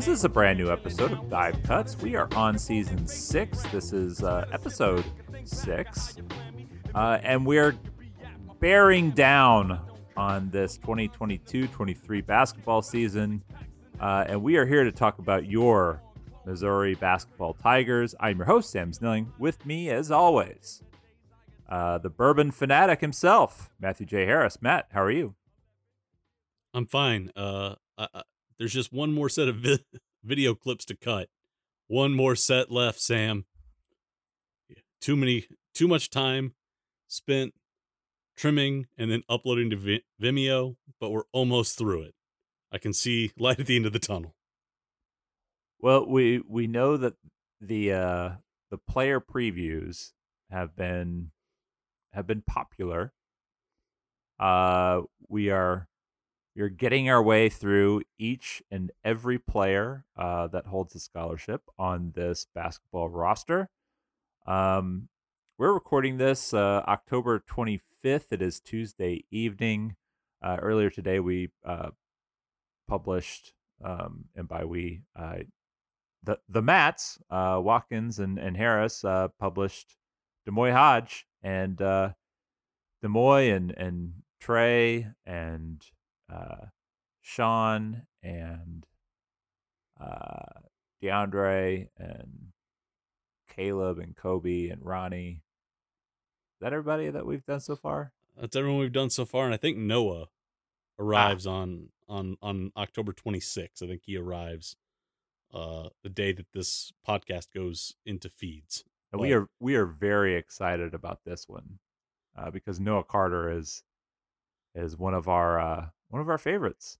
This is a brand new episode of Dive Cuts. We are on season six. This is uh, episode six. Uh, and we're bearing down on this 2022 23 basketball season. Uh, and we are here to talk about your Missouri basketball Tigers. I'm your host, Sam Snelling. With me, as always, uh, the bourbon fanatic himself, Matthew J. Harris. Matt, how are you? I'm fine. Uh, I, there's just one more set of vi- video clips to cut. One more set left, Sam. Too many, too much time spent trimming and then uploading to Vi- Vimeo, but we're almost through it. I can see light at the end of the tunnel. Well, we we know that the uh, the player previews have been have been popular. Uh, we are we are getting our way through each and every player uh, that holds a scholarship on this basketball roster. Um, we're recording this uh, October 25th. It is Tuesday evening. Uh, earlier today, we uh, published, um, and by we, uh, the the Mats, uh, Watkins and and Harris uh, published Demoy Hodge and uh, Demoy and and Trey and uh, Sean and uh, DeAndre and Caleb and Kobe and Ronnie. Is that everybody that we've done so far? That's everyone we've done so far, and I think Noah arrives ah. on on on October 26th. I think he arrives uh the day that this podcast goes into feeds. And but, we are we are very excited about this one uh, because Noah Carter is is one of our uh, one of our favorites.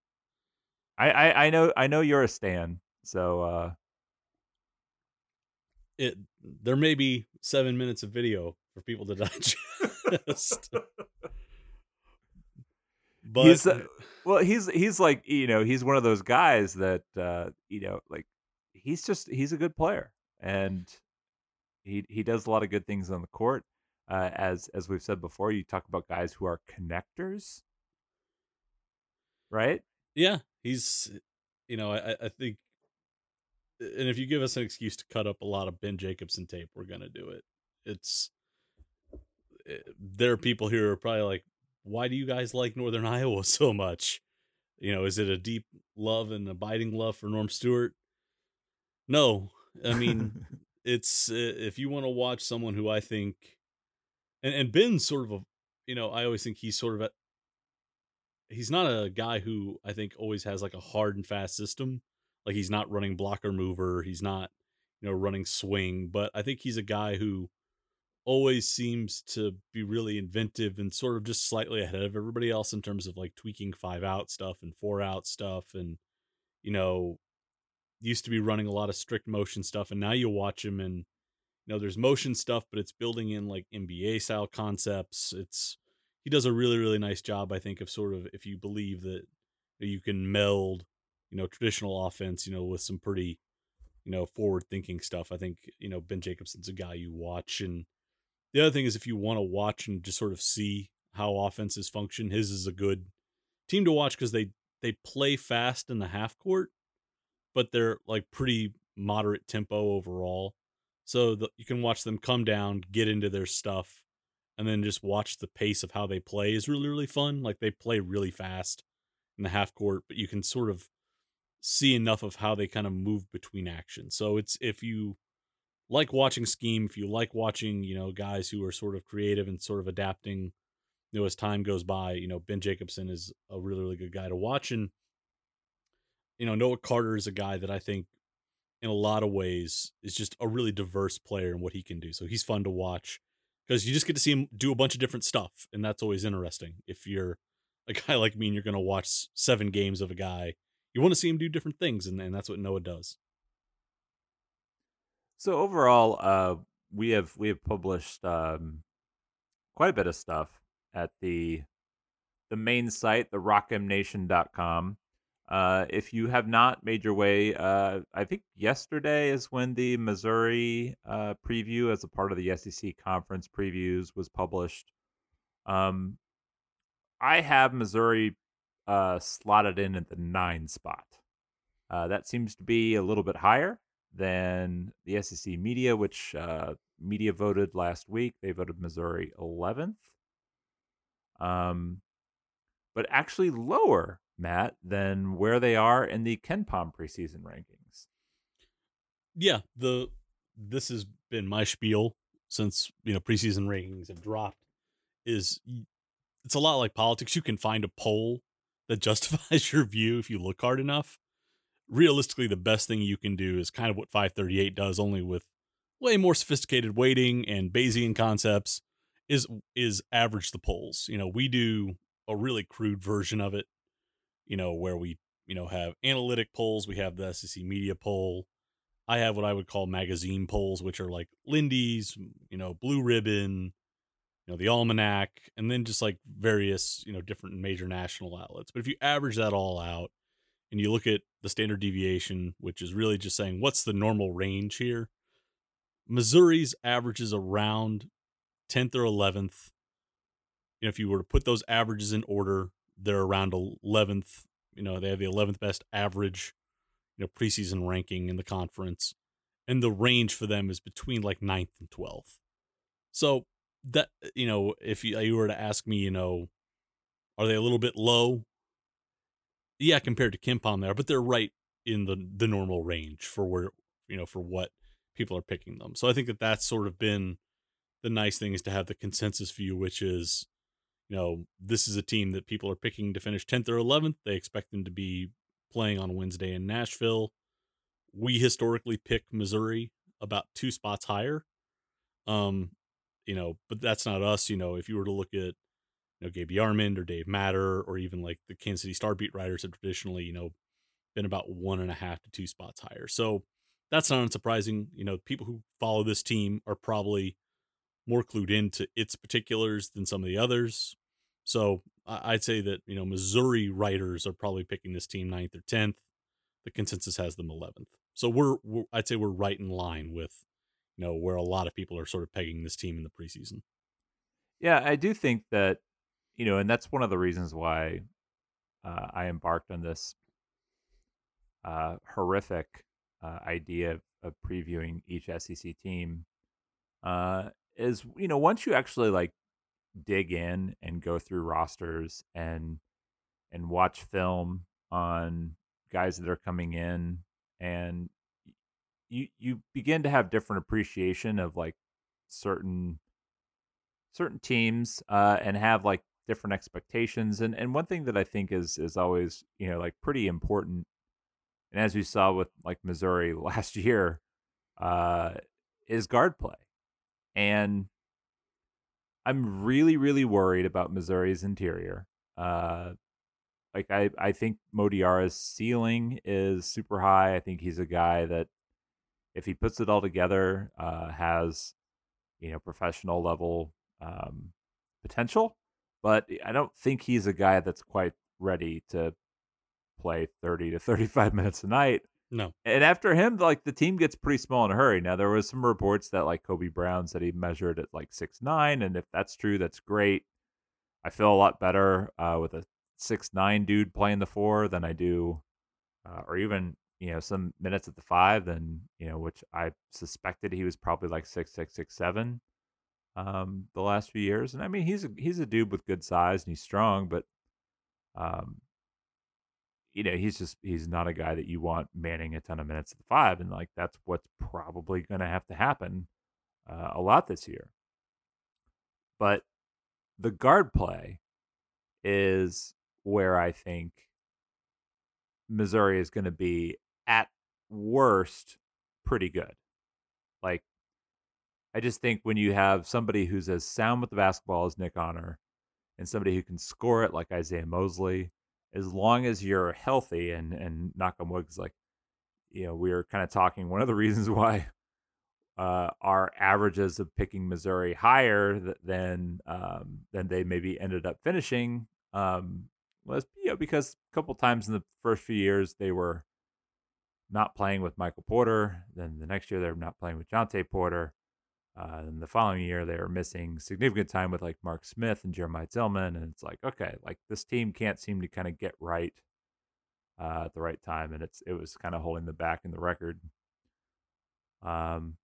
I, I I know I know you're a stan, so uh, it there may be seven minutes of video for people to digest. but he's, uh, well, he's he's like you know he's one of those guys that uh, you know like he's just he's a good player and he he does a lot of good things on the court. Uh, as as we've said before, you talk about guys who are connectors, right? Yeah, he's you know I I think, and if you give us an excuse to cut up a lot of Ben Jacobson tape, we're gonna do it. It's eh, there are people here who are probably like, why do you guys like Northern Iowa so much? You know, is it a deep love and abiding love for Norm Stewart? No, I mean it's uh, if you want to watch someone who I think, and and Ben's sort of a, you know, I always think he's sort of he's not a guy who I think always has like a hard and fast system. Like he's not running blocker mover, he's not, you know, running swing, but I think he's a guy who always seems to be really inventive and sort of just slightly ahead of everybody else in terms of like tweaking five out stuff and four out stuff and you know used to be running a lot of strict motion stuff and now you watch him and you know there's motion stuff but it's building in like NBA style concepts it's he does a really really nice job I think of sort of if you believe that you can meld you know traditional offense you know with some pretty you know forward thinking stuff I think you know Ben Jacobson's a guy you watch and the other thing is if you want to watch and just sort of see how offenses function his is a good team to watch because they they play fast in the half court but they're like pretty moderate tempo overall. So the, you can watch them come down, get into their stuff, and then just watch the pace of how they play is really really fun. Like they play really fast in the half court, but you can sort of see enough of how they kind of move between actions. So it's if you like watching scheme, if you like watching, you know, guys who are sort of creative and sort of adapting, you know, as time goes by, you know, Ben Jacobson is a really, really good guy to watch. And you know, Noah Carter is a guy that I think in a lot of ways is just a really diverse player in what he can do. So he's fun to watch because you just get to see him do a bunch of different stuff. And that's always interesting. If you're a guy like me and you're going to watch seven games of a guy, you want to see him do different things. And, and that's what Noah does. So overall, uh, we have we have published um, quite a bit of stuff at the the main site, the rockmnation.com. Uh, if you have not made your way, uh, I think yesterday is when the Missouri uh, preview, as a part of the SEC conference previews, was published. Um, I have Missouri uh, slotted in at the nine spot. Uh, that seems to be a little bit higher than the SEC media, which media voted last week. They voted Missouri 11th. Um, but actually lower Matt, than where they are in the KenPom preseason rankings. Yeah, the this has been my spiel since you know preseason rankings have dropped. Is it's a lot like politics. You can find a poll that justifies your view if you look hard enough. Realistically, the best thing you can do is kind of what 538 does, only with way more sophisticated weighting and Bayesian concepts. Is is average the polls. You know, we do a really crude version of it you know, where we, you know, have analytic polls. We have the SEC media poll. I have what I would call magazine polls, which are like Lindy's, you know, Blue Ribbon, you know, the Almanac, and then just like various, you know, different major national outlets. But if you average that all out and you look at the standard deviation, which is really just saying what's the normal range here, Missouri's averages around 10th or 11th. You know, if you were to put those averages in order, they're around 11th. You know, they have the 11th best average, you know, preseason ranking in the conference. And the range for them is between like 9th and 12th. So that, you know, if you, you were to ask me, you know, are they a little bit low? Yeah, compared to KenPom there, but they're right in the the normal range for where, you know, for what people are picking them. So I think that that's sort of been the nice thing is to have the consensus view, which is you know, this is a team that people are picking to finish 10th or 11th. They expect them to be playing on Wednesday in Nashville. We historically pick Missouri about two spots higher. Um, you know, but that's not us. You know, if you were to look at, you know, Gabe DeArmond or Dave Matter or even like the Kansas City Star beat writers have traditionally, you know, been about one and a half to two spots higher. So that's not unsurprising. You know, people who follow this team are probably more clued into its particulars than some of the others. So I'd say that you know Missouri writers are probably picking this team ninth or tenth. The consensus has them eleventh. So we're, we're, I'd say we're right in line with you know where a lot of people are sort of pegging this team in the preseason. Yeah, I do think that you know, and that's one of the reasons why uh, I embarked on this uh, horrific uh, idea of, of, previewing each SEC team. Uh, is you know once you actually like dig in and go through rosters and and watch film on guys that are coming in and you you begin to have different appreciation of like certain certain teams uh, and have like different expectations. And and one thing that I think is is always you know like pretty important, and as we saw with like Missouri last year, uh, is guard play, and I'm really really worried about Missouri's interior. Uh, like I I think Mo Diarra's ceiling is super high. I think he's a guy that if he puts it all together, uh, has you know professional level um, potential. But I don't think he's a guy that's quite ready to play 30 to 35 minutes a night. No. And after him, like the team gets pretty small in a hurry. Now there was some reports that like Kobe Brown said he measured at like six nine, and if that's true, that's great. I feel a lot better uh, with a six nine dude playing the four than I do, uh, or even you know some minutes at the five than you know which I suspected he was probably like six six six seven um, the last few years. And I mean, he's a, he's a dude with good size and he's strong, but um, you know, he's just he's not a guy that you want manning a ton of minutes at the five, and like that's what's probably going to have to happen uh, a lot this year. But the guard play is where I think Missouri is going to be at worst pretty good. Like I just think when you have somebody who's as sound with the basketball as Nick Honor and somebody who can score it like Isaiah Mosley, as long as you're healthy and and knock on wood, like you know, we were kind of talking. One of the reasons why uh, our averages of picking Missouri higher than um, than they maybe ended up finishing um, was you know because a couple times in the first few years they were not playing with Michael Porter. Then the next year they're not playing with Jontay Porter. Uh, and the following year, they were missing significant time with like Mark Smith and Jeremiah Tilmon, and it's like, okay, like this team can't seem to kind of get right uh, at the right time, and it's it was kind of holding them back in the record. Um,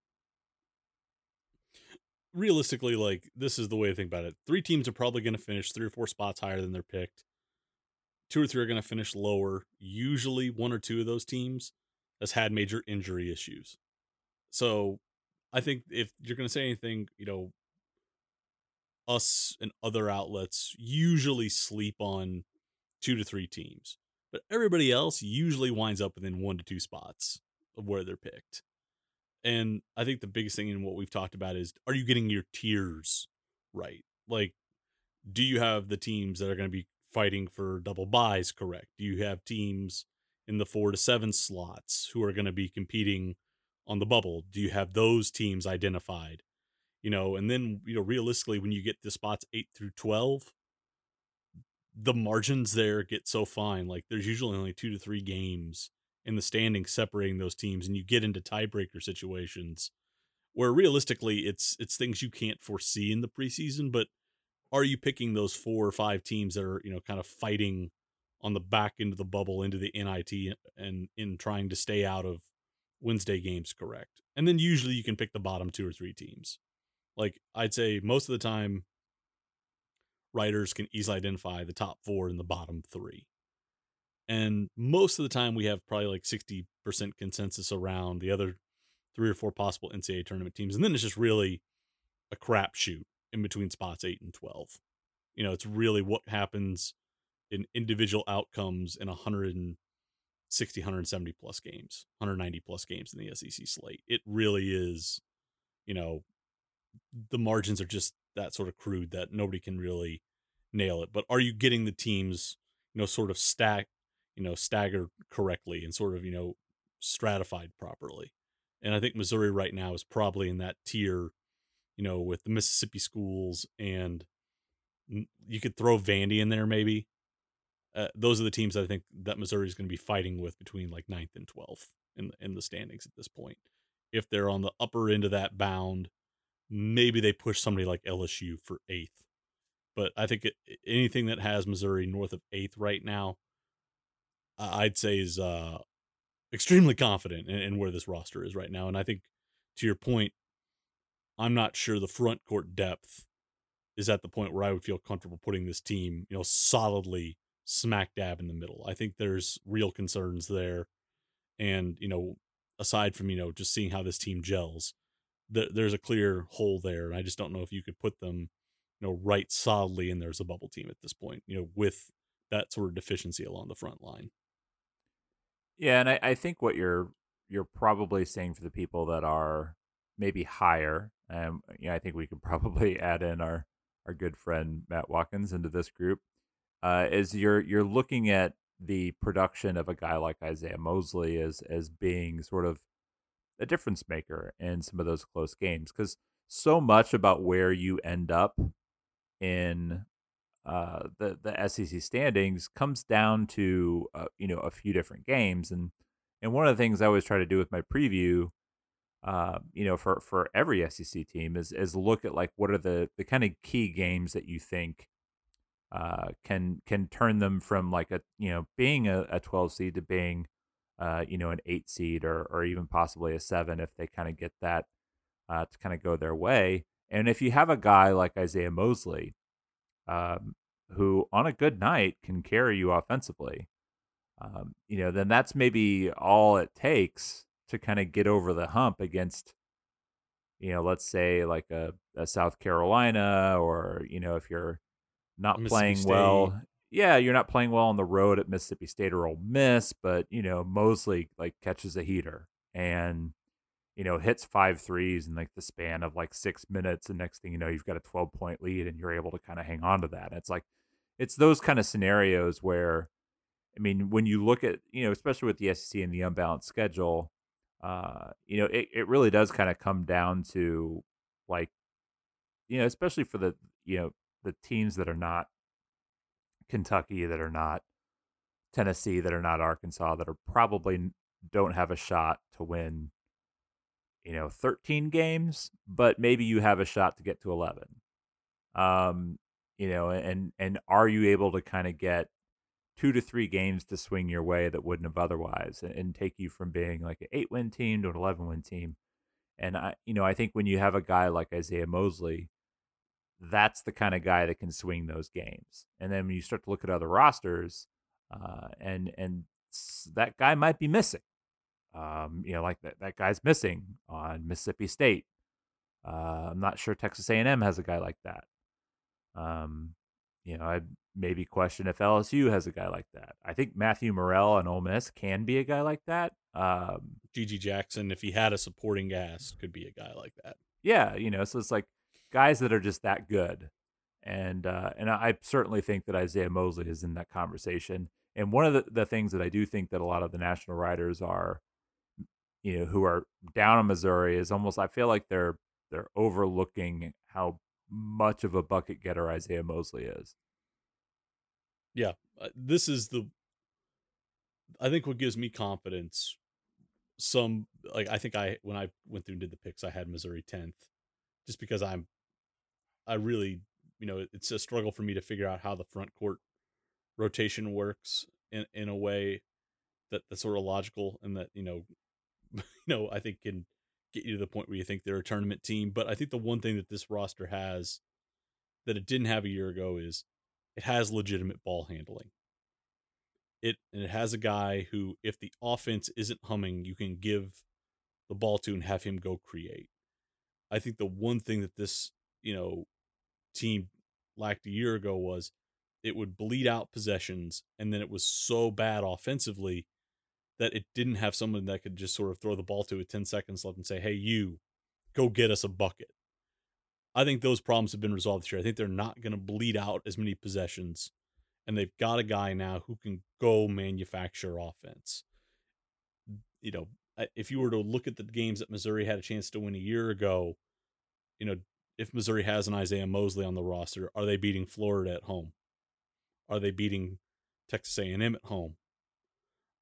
realistically, like this is the way to think about it. Three teams are probably going to finish three or four spots higher than they're picked. Two or three are going to finish lower. Usually, one or two of those teams has had major injury issues. So I think if you're going to say anything, you know, us and other outlets usually sleep on two to three teams, but everybody else usually winds up within one to two spots of where they're picked. And I think the biggest thing in what we've talked about is are you getting your tiers right? Like, do you have the teams that are going to be fighting for double byes correct? Do you have teams in the four to seven slots who are going to be competing on the bubble? Do you have those teams identified? You know, and then, you know, realistically, when you get to spots eight through 12, the margins there get so fine. Like there's usually only two to three games in the standings separating those teams, and you get into tiebreaker situations where realistically it's it's things you can't foresee in the preseason, but are you picking those four or five teams that are, you know, kind of fighting on the back end of the bubble into the NIT and in trying to stay out of Wednesday games correct. And then usually you can pick the bottom two or three teams. Like I'd say most of the time, writers can easily identify the top four and the bottom three. And most of the time, we have probably like 60% consensus around the other three or four possible NCAA tournament teams. And then it's just really a crapshoot in between spots eight and 12. You know, it's really what happens in individual outcomes in 100 60, 170 plus games, 190 plus games in the SEC slate. It really is, you know, the margins are just that sort of crude that nobody can really nail it. But are you getting the teams, you know, sort of stack, you know, staggered correctly and sort of, you know, stratified properly? And I think Missouri right now is probably in that tier, you know, with the Mississippi schools and you could throw Vandy in there maybe uh, those are the teams that I think that Missouri is going to be fighting with between like ninth and 12th in, in the standings at this point. If they're on the upper end of that bound, maybe they push somebody like LSU for eighth. But I think it, anything that has Missouri north of eighth right now, I'd say is uh, extremely confident in, in where this roster is right now. And I think to your point, I'm not sure the front court depth is at the point where I would feel comfortable putting this team, you know, solidly smack dab in the middle. I think there's real concerns there. And, you know, aside from you know just seeing how this team gels, th- there's a clear hole there, and I just don't know if you could put them, you know, right solidly in there as a bubble team at this point. You know, with that sort of deficiency along the front line. Yeah, and I, I think what you're you're probably saying for the people that are maybe higher, um, yeah, I think we could probably add in our our good friend Matt Watkins into this group, uh, is you're you're looking at the production of a guy like Isaiah Mosley as as being sort of a difference maker in some of those close games because so much about where you end up in uh, the the SEC standings comes down to uh, you know a few different games and and one of the things I always try to do with my preview uh, you know for for every SEC team is is look at like what are the the kind of key games that you think uh, can can turn them from like a you know being a, a 12 seed to being uh, you know an eight seed or or even possibly a seven if they kind of get that uh, to kind of go their way. And if you have a guy like Isaiah Mosley um, who on a good night can carry you offensively, um, you know, then that's maybe all it takes to kind of get over the hump against, you know, let's say like a, a South Carolina or, you know, if you're not playing well. Yeah, you're not playing well on the road at Mississippi State or Ole Miss, but you know Mosley like catches a heater and you know, hits five threes in like the span of like six minutes. And next thing you know, you've got a 12 point lead and you're able to kind of hang on to that. It's like, it's those kind of scenarios where, I mean, when you look at, you know, especially with the SEC and the unbalanced schedule, uh, you know, it, it really does kind of come down to like, you know, especially for the, you know, the teams that are not Kentucky, that are not Tennessee, that are not Arkansas, that are probably don't have a shot to win you know 13 games but maybe you have a shot to get to 11 um you know and and are you able to kind of get two to three games to swing your way that wouldn't have otherwise and, and take you from being like an eight win team to an 11 win team? And i you know i think when you have a guy like isaiah mosley that's the kind of guy that can swing those games and then when you start to look at other rosters uh, and and that guy might be missing um, you know, like that, that guy's missing on Mississippi State. Uh, I'm not sure Texas A&M has a guy like that. Um, you know, I'd maybe question if LSU has a guy like that. I think Matthew Murrell and Ole Miss can be a guy like that. Um, GG Jackson, if he had a supporting cast, could be a guy like that. Yeah, you know, so it's like guys that are just that good, and uh, and I certainly think that Isaiah Mosley is in that conversation. And one of the, the things that I do think that a lot of the national writers are you know, who are down in Missouri is almost I feel like they're they're overlooking how much of a bucket getter Isaiah Mosley is. Yeah, uh, this is the I think what gives me confidence some like I think I when I went through and did the picks I had Missouri 10th just because I'm I really you know it's a struggle for me to figure out how the front court rotation works in in a way that that's sort of logical and that you know you know, I think can get you to the point where you think they're a tournament team. But I think the one thing that this roster has that it didn't have a year ago is it has legitimate ball handling. It and it has a guy who, if the offense isn't humming, you can give the ball to and have him go create. I think the one thing that this, you know, team lacked a year ago was it would bleed out possessions and then it was so bad offensively that it didn't have someone that could just sort of throw the ball to with 10 seconds left and say, hey, you go get us a bucket. I think those problems have been resolved this year. I think they're not going to bleed out as many possessions. And they've got a guy now who can go manufacture offense. You know, if you were to look at the games that Missouri had a chance to win a year ago, you know, if Missouri has an Isaiah Mosley on the roster, are they beating Florida at home? Are they beating Texas A&M at home?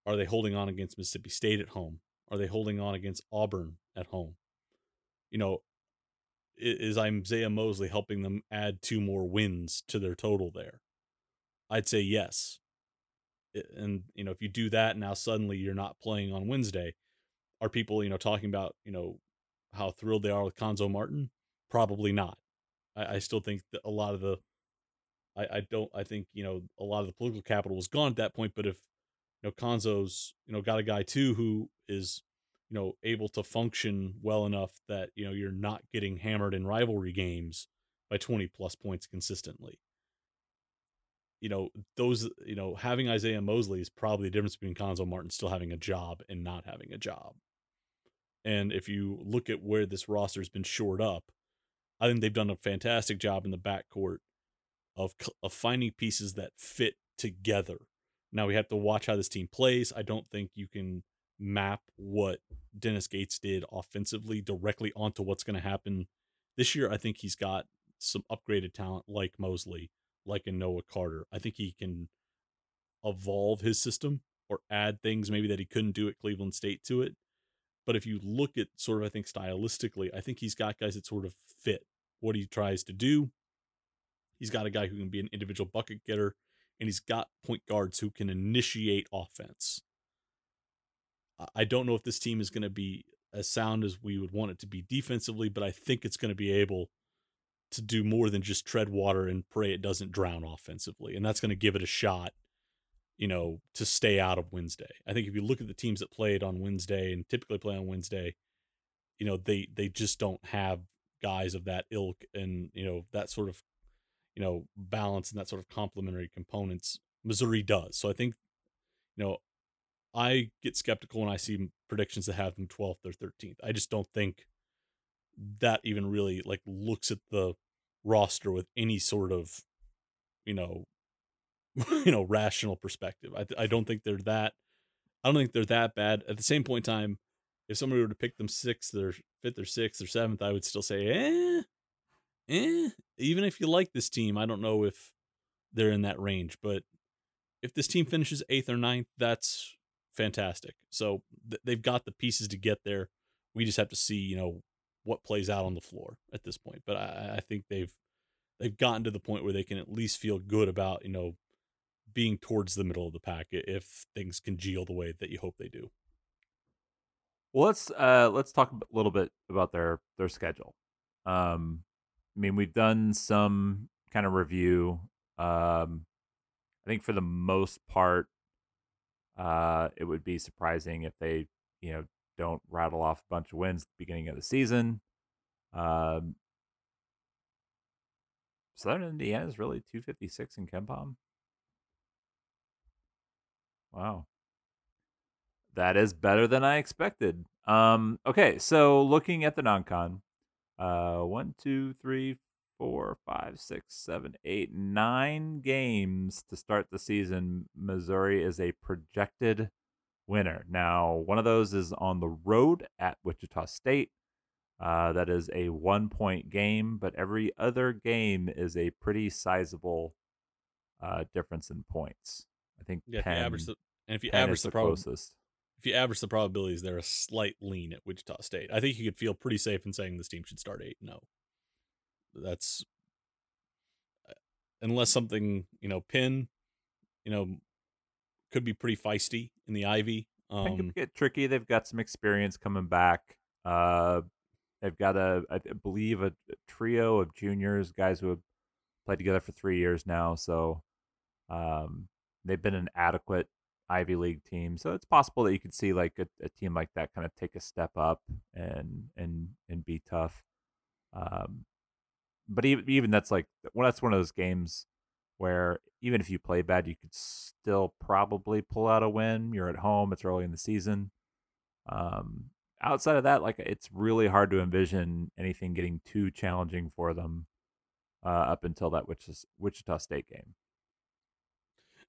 Are they holding on against Mississippi State at home? Are they holding on against Auburn at home? You know, is Isaiah Mosley helping them add two more wins to their total there? I'd say yes. And you know, if you do that now suddenly you're not playing on Wednesday, are people, you know, talking about, you know, how thrilled they are with Cuonzo Martin? Probably not. I, I still think that a lot of the I, I don't I think, you know, a lot of the political capital was gone at that point, but if you know, Cuonzo's, you know, got a guy too who is, you know, able to function well enough that, you know, you're not getting hammered in rivalry games by 20 plus points consistently. You know, those, you know, having Isaiah Mosley is probably the difference between Cuonzo Martin still having a job and not having a job. And if you look at where this roster has been shored up, I think they've done a fantastic job in the backcourt of of finding pieces that fit together. Now we have to watch how this team plays. I don't think you can map what Dennis Gates did offensively directly onto what's going to happen this year. I think he's got some upgraded talent like Mosley, like a Noah Carter. I think he can evolve his system or add things maybe that he couldn't do at Cleveland State to it. But if you look at sort of, I think stylistically, I think he's got guys that sort of fit what he tries to do. He's got a guy who can be an individual bucket getter, and he's got point guards who can initiate offense. I don't know if this team is going to be as sound as we would want it to be defensively, but I think it's going to be able to do more than just tread water and pray it doesn't drown offensively. And that's going to give it a shot, you know, to stay out of Wednesday. I think if you look at the teams that played on Wednesday and typically play on Wednesday, you know, they they just don't have guys of that ilk and, you know, that sort of, you know, balance and that sort of complementary components. Missouri does. So I think, you know, I get skeptical when I see predictions that have them 12th or 13th. I just don't think that even really like looks at the roster with any sort of, you know, you know, rational perspective. I I don't think they're that. I don't think they're that bad. At the same point in time, if somebody were to pick them sixth or fifth or sixth or seventh, I would still say, eh, eh. Even if you like this team, I don't know if they're in that range. But if this team finishes eighth or ninth, that's fantastic. So th- they've got the pieces to get there. We just have to see, you know, what plays out on the floor at this point. But I, I think they've they've gotten to the point where they can at least feel good about, you know, being towards the middle of the pack if things congeal the way that you hope they do. Well, let's uh let's talk a little bit about their their schedule. Um, I mean, we've done some kind of review. Um, I think for the most part, uh, it would be surprising if they, you know, don't rattle off a bunch of wins at the beginning of the season. Um, Southern Indiana is really 256 in KenPom. Wow. That is better than I expected. Um, okay, so looking at the non-con, uh, one, two, three, four, five, six, seven, eight, nine games to start the season. Missouri is a projected winner. Now, one of those is on the road at Wichita State. Uh, that is a one point game, but every other game is a pretty sizable uh, difference in points. I think Yeah, if you Penn, average the and if you average the, the prob- closest. If you average the probabilities, they're a slight lean at Wichita State. I think you could feel pretty safe in saying this team should start eight. No, that's uh, unless something you know Penn, you know, could be pretty feisty in the Ivy. Um, could get tricky. They've got some experience coming back. Uh, they've got a, I believe, a, a trio of juniors, guys who have played together for three years now. So, um, they've been an adequate Ivy League team. So it's possible that you could see like a, a team like that kind of take a step up and and and be tough. Um, but even even that's like well, that's one of those games where even if you play bad, you could still probably pull out a win. You're at home. It's early in the season. Um, outside of that, like it's really hard to envision anything getting too challenging for them uh, up until that Wichita, Wichita State game.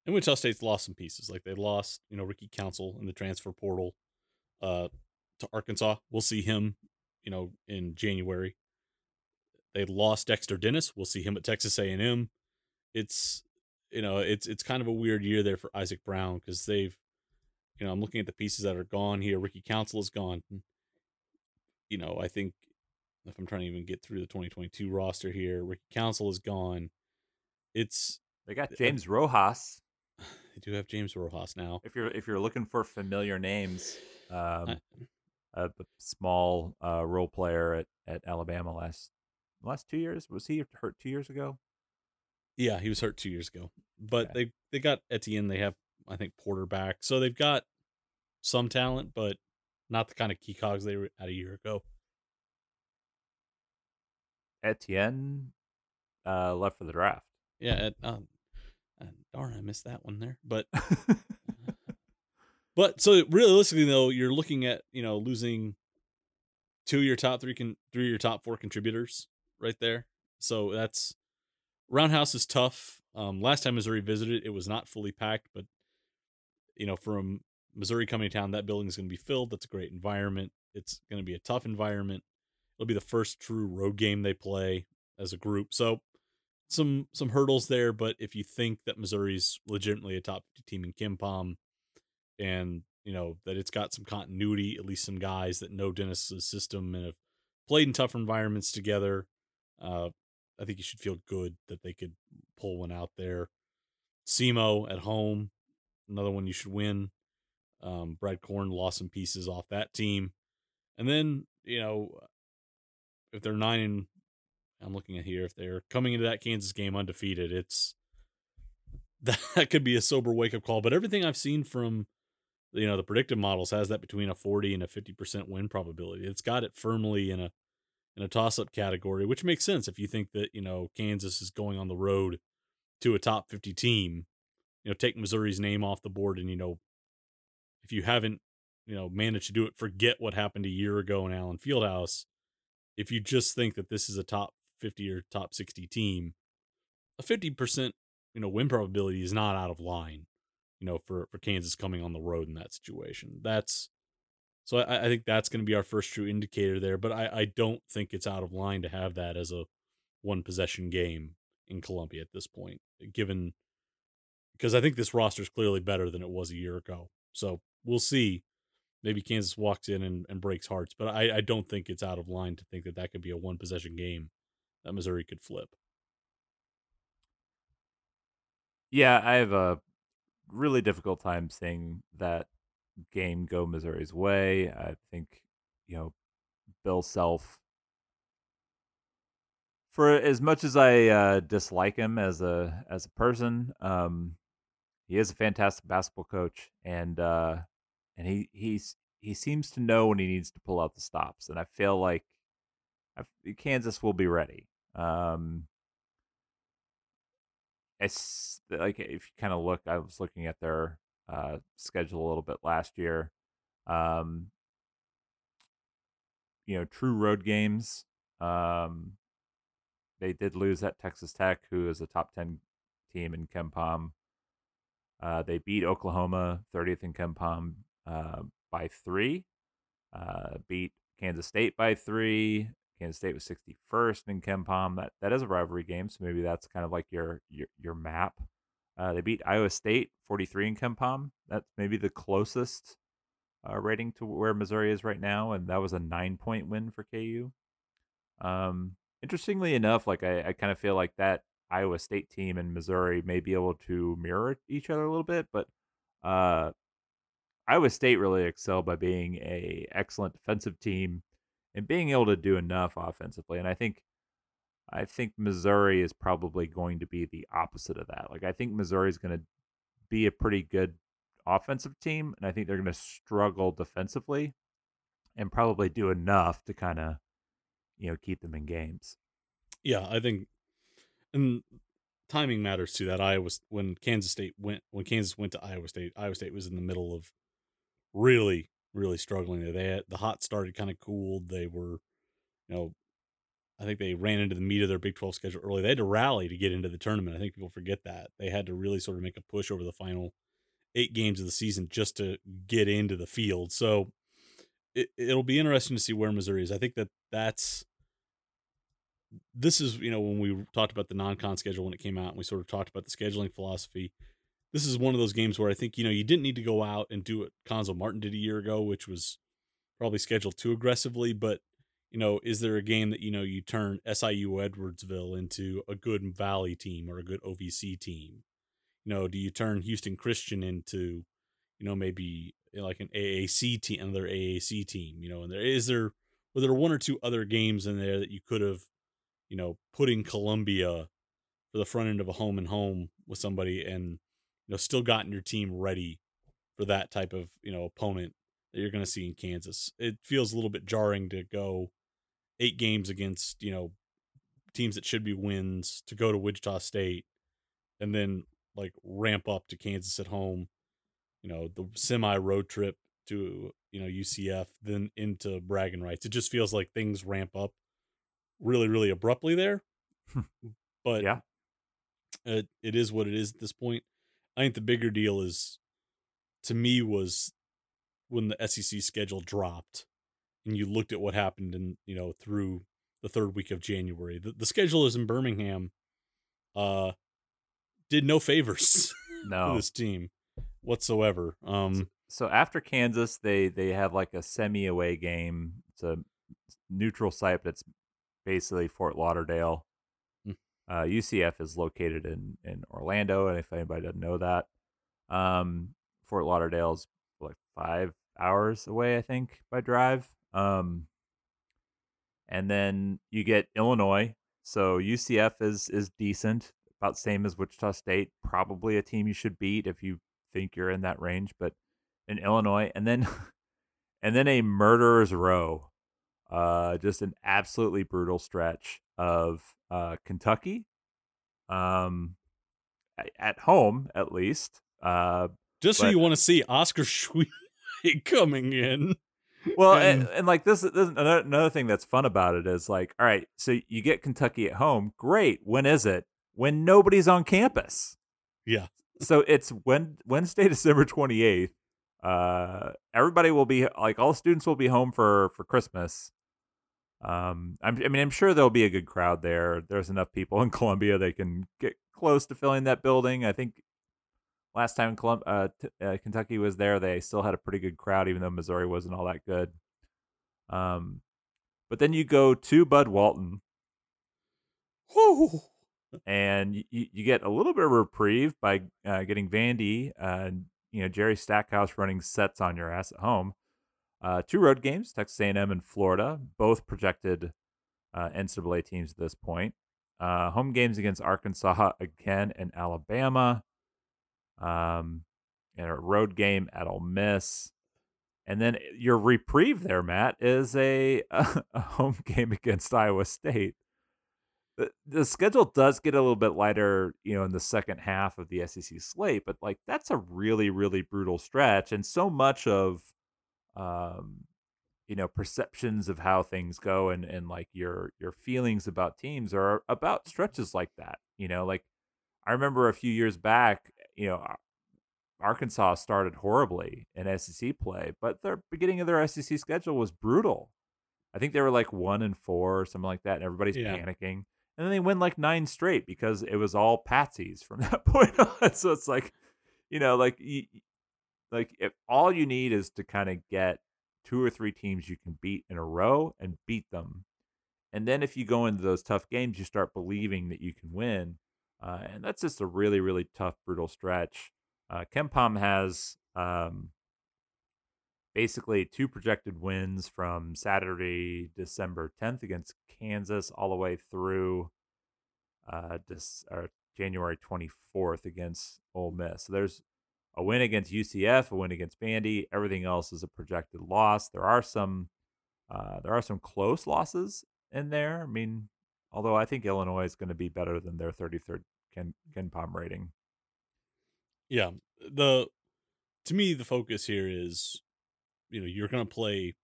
And Wichita State's lost some pieces. Like they lost, you know, Ricky Council in the transfer portal uh, to Arkansas. We'll see him, you know, in January. They lost Dexter Dennis. We'll see him at Texas A&M. It's you know, it's it's kind of a weird year there for Isaac Brown because they've, you know, I'm looking at the pieces that are gone here. Ricky Council is gone. You know, I think if I'm trying to even get through the 2022 roster here, Ricky Council is gone. It's They got James Rojas. They do have James Rojas now. If you're if you're looking for familiar names, um, I- a b- small uh, role player at, at Alabama last last two years was he hurt two years ago? Yeah, he was hurt two years ago, but Okay. they they got Etienne. They have I think Porter back, so they've got some talent, but not the kind of key cogs they were at a year ago. Etienne uh, left for the draft. Yeah, um, uh, darn, I missed that one there. But but so realistically though, you're looking at you know losing two of your top three can three of your top four contributors right there. So that's Roundhouse is tough. Um, last time Missouri visited, it was not fully packed, but you know, from Missouri coming to town, that building is going to be filled. That's a great environment. It's going to be a tough environment. It'll be the first true road game they play as a group. So some some hurdles there, but if you think that Missouri's legitimately a top 50 team in KenPom and you know that it's got some continuity, at least some guys that know Dennis's system and have played in tougher environments together, uh, I think you should feel good that they could pull one out there. SEMO at home, another one you should win. Um, Brad Korn lost some pieces off that team, and then you know if they're nine and I'm looking at here if they're coming into that Kansas game undefeated, it's that could be a sober wake up call. But everything I've seen from you know the predictive models has that between a 40 and a 50% win probability. It's got it firmly in a in a toss up category, which makes sense if you think that you know Kansas is going on the road to a top 50 team. You know, take Missouri's name off the board, and you know if you haven't you know managed to do it, forget what happened a year ago in Allen Fieldhouse. If you just think that this is a top 50 or top 60 team, a 50% you know win probability is not out of line you know, for for Kansas coming on the road in that situation. That's so I, I think that's going to be our first true indicator there. But I, I don't think it's out of line to have that as a one possession game in Columbia at this point, given because I think this roster is clearly better than it was a year ago. So we'll see. Maybe Kansas walks in and, and breaks hearts, but I, I don't think it's out of line to think that that could be a one possession game that Missouri could flip. Yeah, I have a really difficult time seeing that game go Missouri's way. I think, you know, Bill Self, for as much as I uh, dislike him as a as a person, um, he is a fantastic basketball coach, and uh, and he he's he seems to know when he needs to pull out the stops, and I feel like I've, Kansas will be ready. Um, it's like if you kind of look, I was looking at their uh, schedule a little bit last year. Um, you know, true road games. Um, they did lose at Texas Tech, who is a top ten team in KenPom. Uh, they beat Oklahoma, 30th in KenPom, uh, by three. Uh, beat Kansas State by three. Kansas State was 61st in KenPom. That that is a rivalry game, so maybe that's kind of like your your, your map. Uh, they beat Iowa State 43 in KenPom. That's maybe the closest uh, rating to where Missouri is right now, and that was a nine point win for KU. Um, interestingly enough, like I, I kind of feel like that Iowa State team and Missouri may be able to mirror each other a little bit, but uh, Iowa State really excelled by being a excellent defensive team and being able to do enough offensively. And I think I think Missouri is probably going to be the opposite of that. Like I think Missouri is going to be a pretty good offensive team, and I think they're going to struggle defensively, and probably do enough to kind of you know keep them in games. Yeah, I think, and timing matters too. That Iowa when Kansas State went when Kansas went to Iowa State, Iowa State was in the middle of really really struggling. They had, the hot started kind of cooled. They were, you know, I think they ran into the meat of their Big 12 schedule early. They had to rally to get into the tournament. I think people forget that. They had to really sort of make a push over the final eight games of the season just to get into the field. So it, it'll be interesting to see where Missouri is. I think that that's this is you know when we talked about the non-con schedule when it came out and we sort of talked about the scheduling philosophy this is one of those games where I think, you know, you didn't need to go out and do what Cuonzo Martin did a year ago, which was probably scheduled too aggressively. But, you know, is there a game that, you know, you turn SIU Edwardsville into a good Valley team or a good OVC team? You know, do you turn Houston Christian into, you know, maybe eh, like an AAC team, another AAC team, you know, and there is there, were there one or two other games in there that you could have, you know, put in Columbia for the front end of a home and home with somebody and, you know, still gotten your team ready for that type of, you know, opponent that you're going to see in Kansas. It feels a little bit jarring to go eight games against, you know, teams that should be wins to go to Wichita State and then like ramp up to Kansas at home, you know, the semi road trip to, you know, UCF, then into bragging rights. It just feels like things ramp up really, really abruptly there. but Yeah. it, it is what it is at this point. I think the bigger deal is to me was when the SEC schedule dropped and you looked at what happened in, you know, through the third week of January. The, the schedule is in Birmingham uh did no favors to No. this team whatsoever. Um So after Kansas, they they have like a semi away game. It's a neutral site that's basically Fort Lauderdale. Uh, UCF is located in in Orlando, and if anybody doesn't know that, um, Fort Lauderdale is like five hours away, I think, by drive. Um, and then you get Illinois. So UCF is is decent, about same as Wichita State. Probably a team you should beat if you think you're in that range, but in Illinois, and then and then a murderer's row, uh, just an absolutely brutal stretch of uh, Kentucky, um, at home at least. Uh, just so you want to see Oscar Tshiebwe coming in. well, and, And- and, like this, this is another, another thing that's fun about it is like, all right, so you get Kentucky at home, great. When is it? When nobody's on campus. Yeah. so it's when Wednesday, December twenty eighth. Uh, everybody will be like all students will be home for for Christmas. Um, I'm, I mean, I'm sure there'll be a good crowd there. There's enough people in Columbia they can get close to filling that building. I think last time Colum- uh, t- uh, Kentucky was there, they still had a pretty good crowd, even though Missouri wasn't all that good. Um, but then you go to Bud Walton, and you, you get a little bit of reprieve by uh, getting Vandy and you know Jerry Stackhouse running sets on your ass at home. Uh, two road games, Texas A&M and Florida, both projected uh, NCAA teams at this point. Uh, home games against Arkansas again and Alabama. Um, and a road game at Ole Miss. And then your reprieve there, Matt, is a, a home game against Iowa State the, the schedule does get a little bit lighter, you know, in the second half of the SEC slate, but like that's a really, really brutal stretch, and so much of, um, you know, perceptions of how things go and and like your your feelings about teams are about stretches like that. You know, like I remember a few years back, you know. Arkansas started horribly in SEC play, but their beginning of their SEC schedule was brutal. I think they were like one and four or something like that, and everybody's Yeah. panicking and then they win like nine straight because it was all patsies from that point on. So it's like, you know, like you, like if all you need is to kind of get two or three teams you can beat in a row and beat them, and then if you go into those tough games, you start believing that you can win, uh, and that's just a really really tough brutal stretch. Uh, KenPom has um, basically two projected wins from Saturday, December 10th against Kansas, all the way through uh, this, January 24th against Ole Miss. So there's a win against UCF, a win against Vandy. Everything else is a projected loss. There are some, uh, there are some close losses in there. I mean, although I think Illinois is going to be better than their 33rd Ken KenPom rating. Yeah. The to me the focus here is you know, you're going to play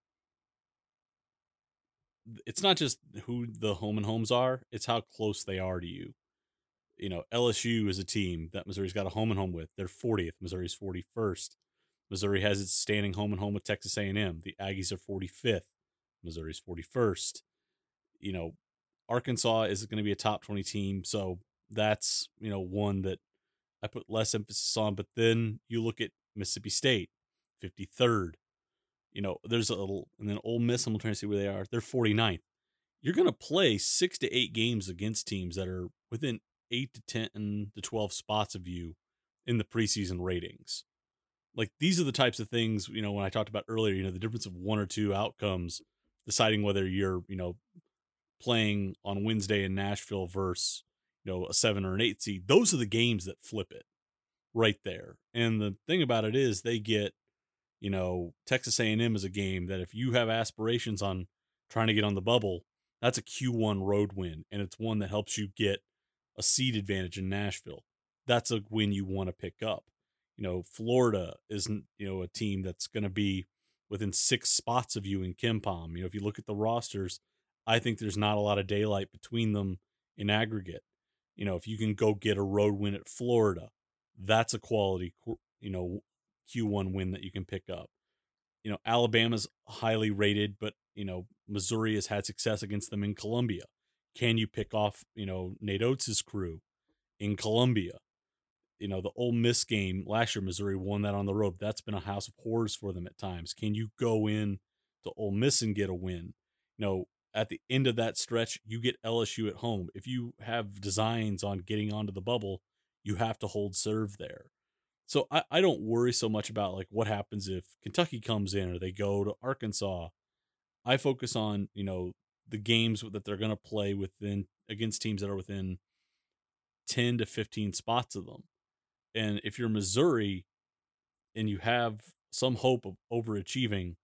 it's not just who the home and homes are, it's how close they are to you. You know, LSU is a team that Missouri's got a home and home with. They're 40th, Missouri's 41st. Missouri has its standing home and home with Texas A&M. The Aggies are 45th. Missouri's 41st. You know, Arkansas is going to be a top 20 team, so that's, you know, one that I put less emphasis on, but then you look at Mississippi State, 53rd. You know, there's a little, and then Ole Miss, I'm trying to see where they are. They're 49th. You're going to play six to eight games against teams that are within eight to 10 to 12 spots of you in the preseason ratings. Like these are the types of things, you know, when I talked about earlier, you know, the difference of one or two outcomes deciding whether you're, you know, playing on Wednesday in Nashville versus, you know, a seven or an eight seed. Those are the games that flip it right there. And the thing about it is they get You know, Texas A&M is a game that if you have aspirations on trying to get on the bubble, that's a Q1 road win, and it's one that helps you get a seed advantage in Nashville. That's a win you want to pick up. You know, Florida isn't you know a team that's going to be within six spots of you in KenPom. You know, if you look at the rosters, I think there's not a lot of daylight between them in aggregate. You know, if you can go get a road win at Florida, that's a quality, you know, Q1 win that you can pick up. You know, Alabama's highly rated, but, you know, Missouri has had success against them in Columbia. Can you pick off, you know, Nate Oats' crew in Columbia? You know, the Ole Miss game last year, Missouri won that on the road. That's been a house of horrors for them at times. Can you go in to Ole Miss and get a win? You know, at the end of that stretch, you get LSU at home. If you have designs on getting onto the bubble, you have to hold serve there. So I, I don't worry so much about like what happens if Kentucky comes in or they go to Arkansas. I focus on, you know, the games that they're going to play within against teams that are within 10 to 15 spots of them. And if you're Missouri and you have some hope of overachieving,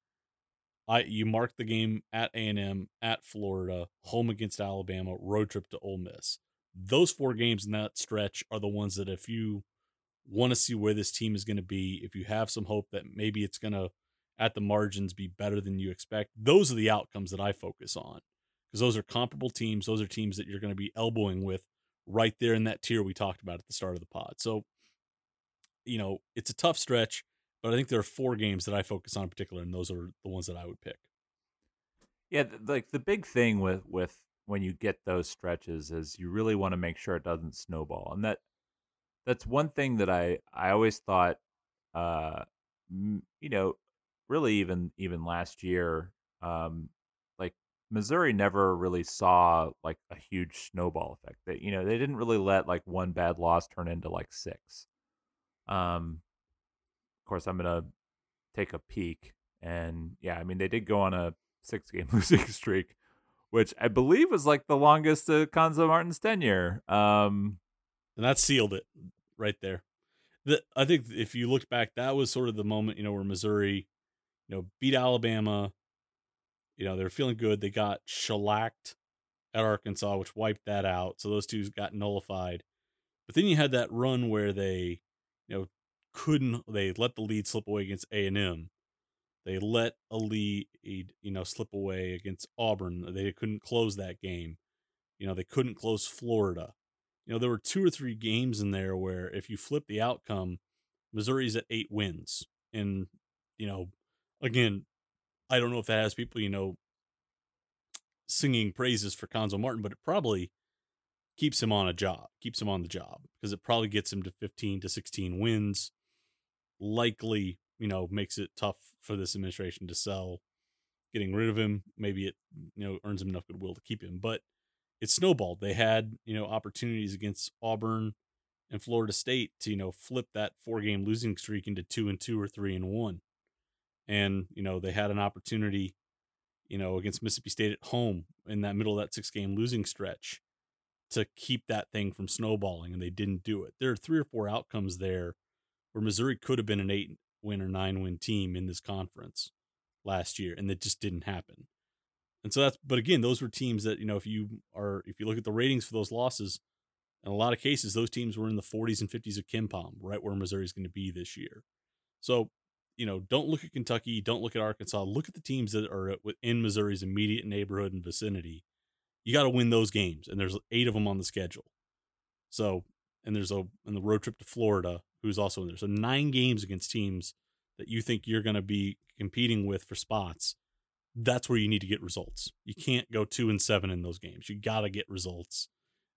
I you mark the game at A&M, at Florida, home against Alabama, road trip to Ole Miss. Those four games in that stretch are the ones that if you want to see where this team is going to be, if you have some hope that maybe it's going to at the margins be better than you expect, those are the outcomes that I focus on. Because those are comparable teams, those are teams that you're going to be elbowing with right there in that tier we talked about at the start of the pod. So, you know, it's a tough stretch. But I think there are four games that I focus on in particular, and those are the ones that I would pick. Yeah, like the big thing with with when you get those stretches is you really want to make sure it doesn't snowball, and that that's one thing that I I always thought, uh, you know, really even even last year, um, Missouri never really saw like a huge snowball effect. That you know they didn't really let like one bad loss turn into like six. Um, of course, I'm gonna take a peek, and yeah, I mean they did go on a six game losing streak, which I believe was like the longest uh, Cuonzo Martin's tenure. Um, and that sealed it right there. The, I think if you looked back, that was sort of the moment, you know, where Missouri, you know, beat Alabama. You know, they're feeling good. They got shellacked at Arkansas, which wiped that out. So those two got nullified. But then you had that run where they, you know, couldn't they let the lead slip away against A&M. They let a lead, you know, slip away against Auburn. They couldn't close that game. You know, they couldn't close Florida. You know, there were two or three games in there where if you flip the outcome, Missouri's at eight wins. And, you know, again, I don't know if that has people, you know, singing praises for Cuonzo Martin, but it probably keeps him on a job, keeps him on the job because it probably gets him to 15 to 16 wins likely, you know, makes it tough for this administration to sell getting rid of him. Maybe it, you know, earns him enough goodwill to keep him. But it snowballed. They had, you know, opportunities against Auburn and Florida State to, you know, flip that four game losing streak into two and two or three and one. And, you know, they had an opportunity, you know, against Mississippi State at home in that middle of that six game losing stretch to keep that thing from snowballing, and they didn't do it. There are three or four outcomes there where Missouri could have been an eight win or nine win team in this conference last year, and that just didn't happen. And so that's, but again, those were teams that, you know, if you are, if you look at the ratings for those losses, in a lot of cases, those teams were in the 40s and 50s of KenPom, right where Missouri's going to be this year. So, you know, don't look at Kentucky, don't look at Arkansas, look at the teams that are within Missouri's immediate neighborhood and vicinity. You got to win those games, and there's eight of them on the schedule. So, and there's a and the road trip to Florida who's also in there. So nine games against teams that you think you're going to be competing with for spots. That's where you need to get results. You can't go two and seven in those games. You got to get results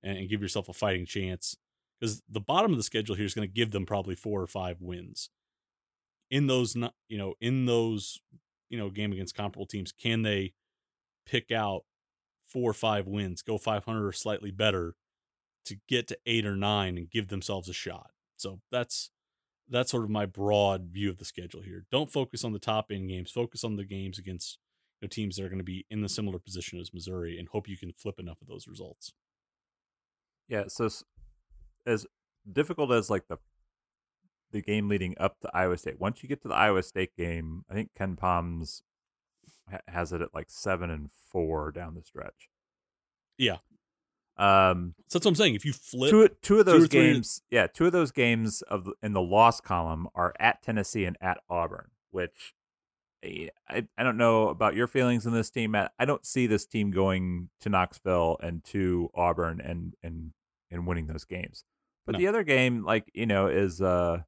and, and give yourself a fighting chance because the bottom of the schedule here is going to give them probably four or five wins. In those, you know, in those, you know, game against comparable teams, can they pick out four or five wins, go 500 or slightly better to get to eight or nine and give themselves a shot? So that's that's sort of my broad view of the schedule here. Don't focus on the top end games. Focus on the games against you know, teams that are going to be in the similar position as Missouri, and hope you can flip enough of those results. Yeah. So as difficult as like the the game leading up to Iowa State. Once you get to the Iowa State game, I think KenPom's ha- has it at like seven and four down the stretch. Yeah. Um, So that's what I'm saying. If you flip two two of two those three- games, yeah, two of those games of in the loss column are at Tennessee and at Auburn, which eh, I, I don't know about your feelings in this team. Matt. I don't see this team going to Knoxville and to Auburn and and and winning those games. But No. the other game, like you know, is uh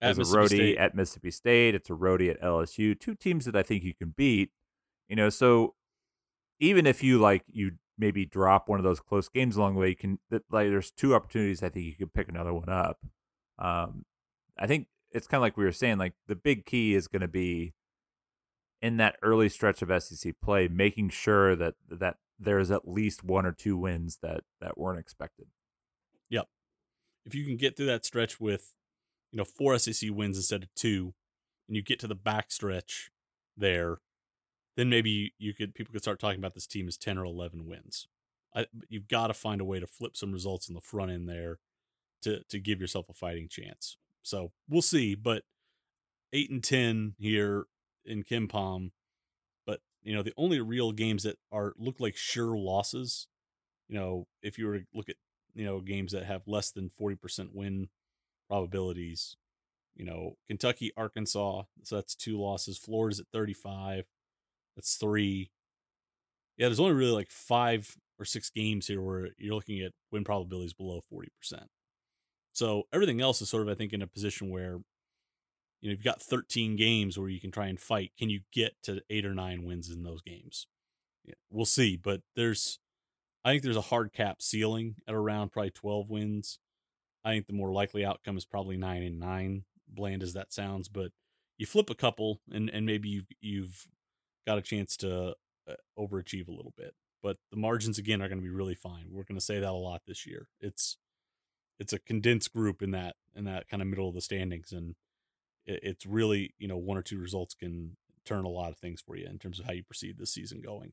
as a roadie State. at Mississippi State. It's a roadie at LSU. Two teams that I think you can beat. You know, so even if you like you maybe drop one of those close games along the way, you can that like there's two opportunities. I think you could pick another one up. Um, I think it's kind of like we were saying. Like the big key is going to be in that early stretch of SEC play, making sure that that there's at least one or two wins that that weren't expected. Yep. If you can get through that stretch with, you know, four SEC wins instead of two, and you get to the back stretch there, then maybe you could people could start talking about this team as ten or eleven wins. I, you've got to find a way to flip some results in the front end there to to give yourself a fighting chance. So we'll see, but eight and ten here in KenPom, but you know the only real games that are look like sure losses. You know, if you were to look at you know games that have less than 40% win probabilities you know kentucky arkansas so that's two losses florida's at 35 that's three. Yeah there's only really like five or six games here where you're looking at win probabilities below 40% so everything else is sort of i think in a position where you know you've got 13 games where you can try and fight. Can you get to eight or nine wins in those games? Yeah, we'll see but there's I think there's a hard cap ceiling at around probably 12 wins. I think the more likely outcome is probably nine and nine, bland as that sounds. But you flip a couple, and and maybe you've you've got a chance to uh, overachieve a little bit. But the margins again are going to be really fine. We're going to say that a lot this year. It's it's a condensed group in that in that kind of middle of the standings, and it, it's really you know one or two results can turn a lot of things for you in terms of how you proceed this season going.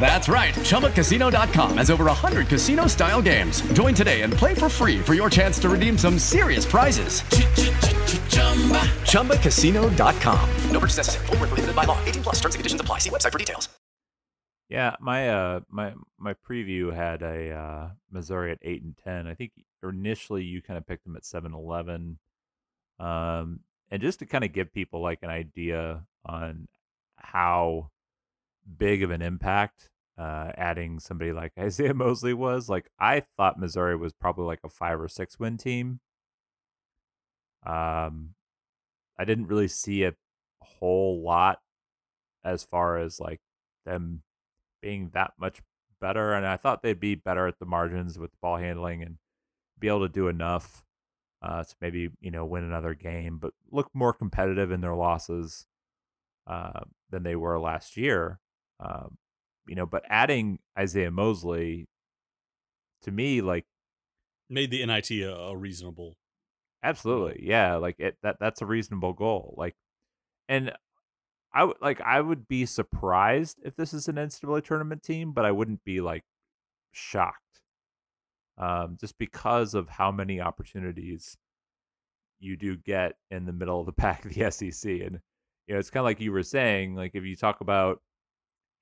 That's right. ChumbaCasino.com has over 100 casino style games. Join today and play for free for your chance to redeem some serious prizes. ChumbaCasino.com. No purchase necessary. Void were prohibited by law. 18 plus terms and conditions apply. See website for details. Yeah, my uh my my preview had a uh Missouri at eight and ten. I think initially you kind of picked them at seven eleven. Um and just to kind of give people like an idea on how big of an impact uh adding somebody like Isaiah Mosley was, like I thought Missouri was probably like a five or six win team. Um I didn't really see a whole lot as far as like them being that much better. And I thought they'd be better at the margins with the ball handling and be able to do enough uh, to maybe you know win another game, but look more competitive in their losses uh, than they were last year. Um, you know, but adding Isaiah Mosley to me, like Made the NIT a, a reasonable. Absolutely. Yeah, like it that that's a reasonable goal. Like and I would like I would be surprised if this is an NCAA tournament team, but I wouldn't be like shocked. Um just because of how many opportunities you do get in the middle of the pack of the SEC and you know, it's kind of like you were saying, like if you talk about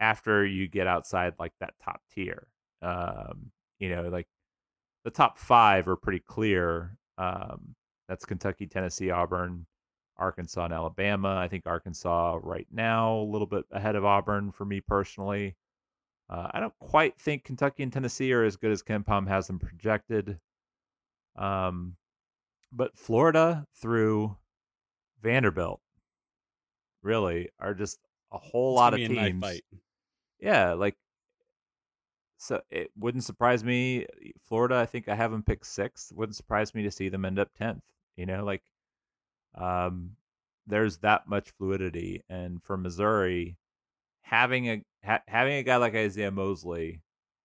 after you get outside like that top tier, um, you know, like the top 5 are pretty clear. Um that's Kentucky, Tennessee, Auburn, Arkansas, and Alabama. I think Arkansas right now a little bit ahead of Auburn for me personally. Uh, I don't quite think Kentucky and Tennessee are as good as KenPom has them projected. Um, but Florida through Vanderbilt really are just a whole It's lot of be a knife teams. Yeah, like so it wouldn't surprise me. Florida, I think I have them pick sixth. Wouldn't surprise me to see them end up tenth. You know, like um, there's that much fluidity, and for Missouri, having a ha- having a guy like Isaiah Mosley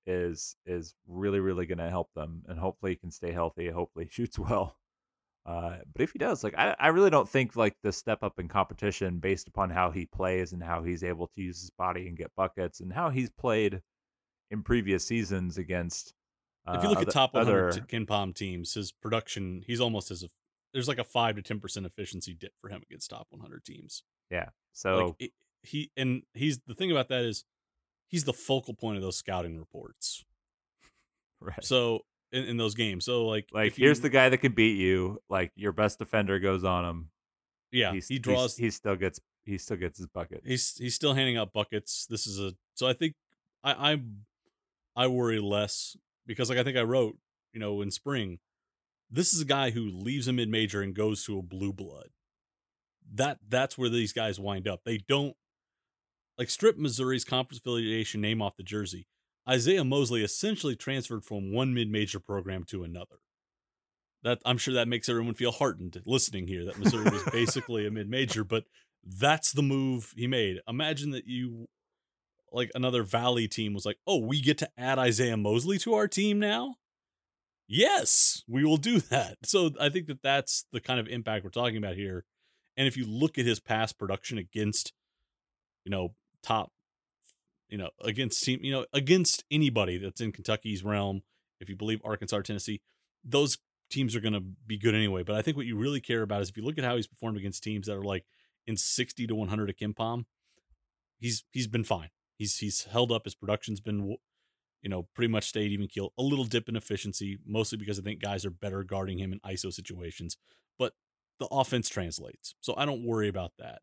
is is really really going to help them, and hopefully he can stay healthy. Hopefully shoots well. Uh, but if he does, like I, I really don't think like the step up in competition based upon how he plays and how he's able to use his body and get buckets and how he's played in previous seasons against. Uh, if you look other, at top 100 other, Ken Palm teams, his production, he's almost as a there's like a five to ten percent efficiency dip for him against top 100 teams. yeah, so like it, he and he's the thing about that is he's the focal point of those scouting reports. right. So in, in those games, so like like if you- here's the guy that can beat you. Like your best defender goes on him. yeah he's, he he's- draws He still gets. He still gets his bucket. he's he's still handing out buckets. This is a so I think I I I worry less because like I think I wrote you know in spring, this is a guy who leaves a mid major and goes to a blue blood. That that's where these guys wind up. They don't like strip Missouri's conference affiliation name off the jersey. Isaiah Mosley essentially transferred from one mid major program to another. That I'm sure that makes everyone feel heartened listening here that Missouri was basically a mid major, but that's the move he made. Imagine that you like another Valley team was like, "Oh, we get to add Isaiah Mosley to our team now." Yes, we will do that. So I think that that's the kind of impact we're talking about here. And if you look at his past production against, you know, top, you know, against team, you know, against anybody that's in Kentucky's realm, if you believe Arkansas, or Tennessee, those teams are going to be good anyway. But I think what you really care about is if you look at how he's performed against teams that are like in 60 to 100 at KenPom, he's he's been fine. He's he's held up. His production's been, you know, pretty much stayed even keel. A little dip in efficiency, mostly because I think guys are better guarding him in ISO situations. But the offense translates, so I don't worry about that.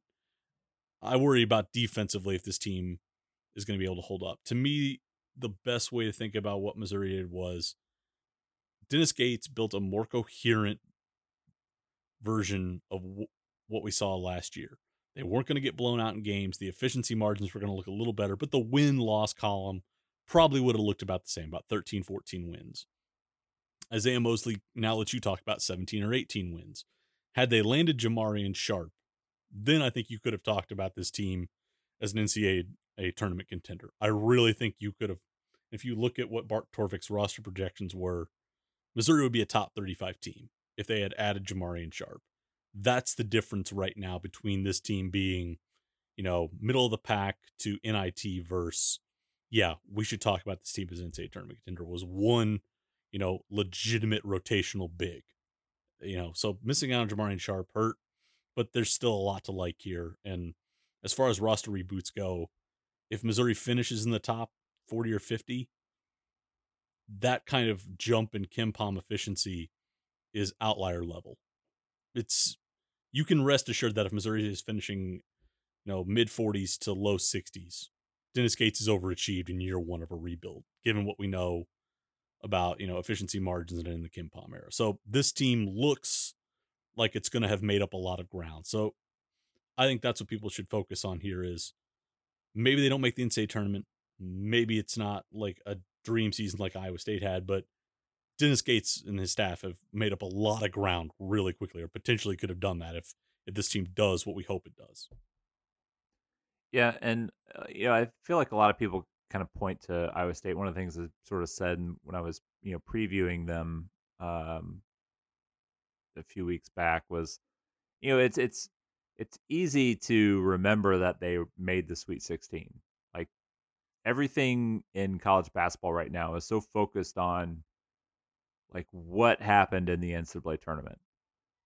I worry about defensively if this team is going to be able to hold up. To me, the best way to think about what Missouri did was Dennis Gates built a more coherent version of w- what we saw last year. They weren't going to get blown out in games. The efficiency margins were going to look a little better, but the win loss column probably would have looked about the same, about 13, 14 wins. Isaiah Mosley now lets you talk about 17 or 18 wins. Had they landed Jamarion Sharp, then I think you could have talked about this team as an NCAA a tournament contender. I really think you could have, if you look at what Bart Torvik's roster projections were, Missouri would be a top 35 team if they had added Jamarion Sharp. That's the difference right now between this team being, you know, middle of the pack to NIT versus, yeah, we should talk about this team as an NCAA tournament contender was one, you know, legitimate rotational big. You know, so missing out on Jamarion Sharp hurt, but there's still a lot to like here. And as far as roster reboots go, if Missouri finishes in the top 40 or 50, that kind of jump in KenPom efficiency is outlier level. It's you can rest assured that if Missouri is finishing, you know, mid 40s to low 60s, Dennis Gates is overachieved in year one of a rebuild, given what we know about, you know, efficiency margins in the KenPom era. So this team looks like it's going to have made up a lot of ground. So I think that's what people should focus on here is maybe they don't make the NCAA tournament. Maybe it's not like a dream season like Iowa State had, but Dennis Gates and his staff have made up a lot of ground really quickly, or potentially could have done that if if this team does what we hope it does. Yeah, and uh, you know, I feel like a lot of people kind of point to Iowa State. One of the things I sort of said when I was, you know, previewing them um, a few weeks back was, you know, it's it's it's easy to remember that they made the Sweet 16. Like everything in college basketball right now is so focused on like what happened in the NCAA tournament,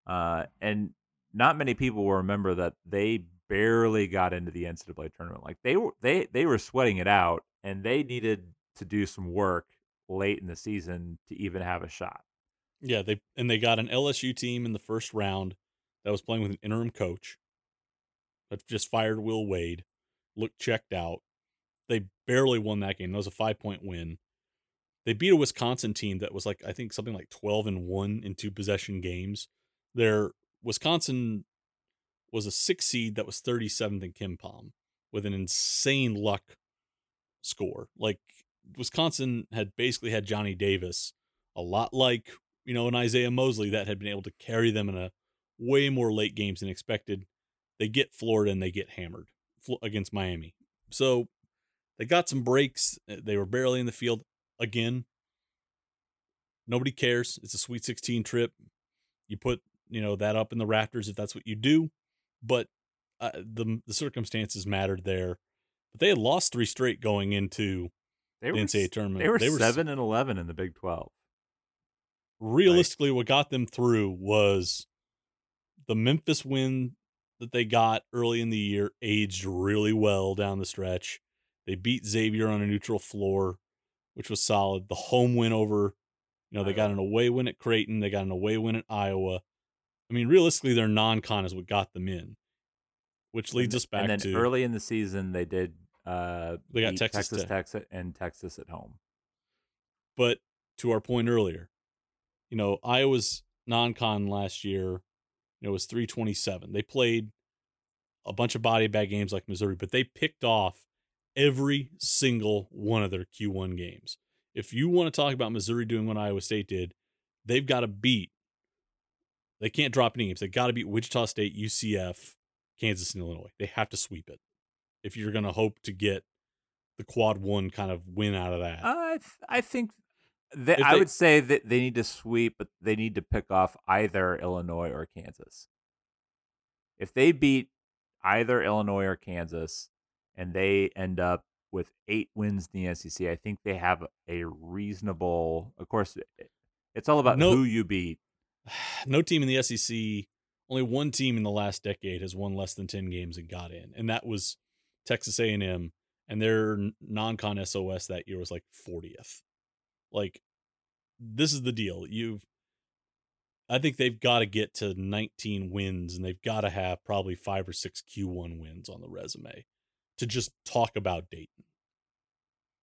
uh, and not many people will remember that they barely got into the NCAA tournament. Like they were they they were sweating it out, and they needed to do some work late in the season to even have a shot. Yeah, they and they got an LSU team in the first round that was playing with an interim coach that just fired Will Wade, looked checked out. They barely won that game. That was a five point win. they beat a Wisconsin team that was like I think something like 12 and 1 in two possession games. Their Wisconsin was a 6 seed that was 37th in KenPom with an insane luck score. Like Wisconsin had basically had Johnny Davis, a lot like, you know, an Isaiah Mosley that had been able to carry them in a way more late games than expected. They get Florida and they get hammered against Miami. So they got some breaks. Uh, they were barely in the field again. Nobody cares. It's a Sweet 16 trip. You put, you know, that up in the rafters if that's what you do. But uh, the the circumstances mattered there. But they had lost three straight going into they the NCAA tournament. They were, they were seven and eleven in the Big Twelve. Realistically, what got them through was the Memphis win that they got early in the year aged really well down the stretch. They beat Xavier on a neutral floor, which was solid. The home win over, you know, they got an away win at Creighton, they got an away win at Iowa. I mean, realistically, their non-con is what got them in, which leads and, us back and then to early in the season they did. Uh, they got Texas, Texas, Tech. Texas, and Texas at home. But to our point earlier, you know, Iowa's non-con last year, know, was 327. They played a bunch of body bag games like Missouri, but they picked off every single one of their Q1 games. If you want to talk about Missouri doing what Iowa State did, they've got to beat. They can't drop any games. They got to beat Wichita State, UCF, Kansas, and Illinois. They have to sweep it if you're going to hope to get the quad one kind of win out of that. Uh, I th- I think that I would say that they need to sweep, but they need to pick off either Illinois or Kansas. If they beat either Illinois or Kansas, and they end up with eight wins in the SEC, I think they have a reasonable. Of course, it's all about no, who you beat. No team in the SEC, only one team in the last decade has won less than ten games and got in, and that was Texas A&M. And their non-con SOS that year was like 40th. Like, this is the deal. You've I think they've got to get to 19 wins and they've got to have probably five or six Q1 wins on the resume to just talk about Dayton.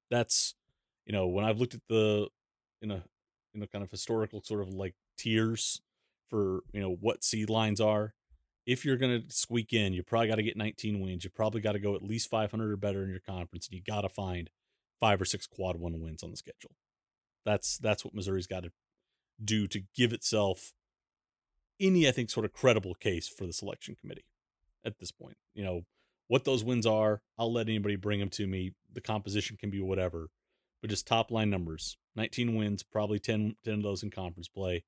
That's, you know, when I've looked at the, in a, you know kind of historical sort of like tiers for, you know, what seed lines are, if you're going to squeak in, you probably got to get 19 wins. You probably got to go at least 500 or better in your conference. And you got to find five or six quad one wins on the schedule. That's, that's what Missouri's got to do to give itself any, I think, sort of credible case for the selection committee at this point. You know, what those wins are, I'll let anybody bring them to me. The composition can be whatever, but just top line numbers 19 wins, probably 10, 10 of those in conference play,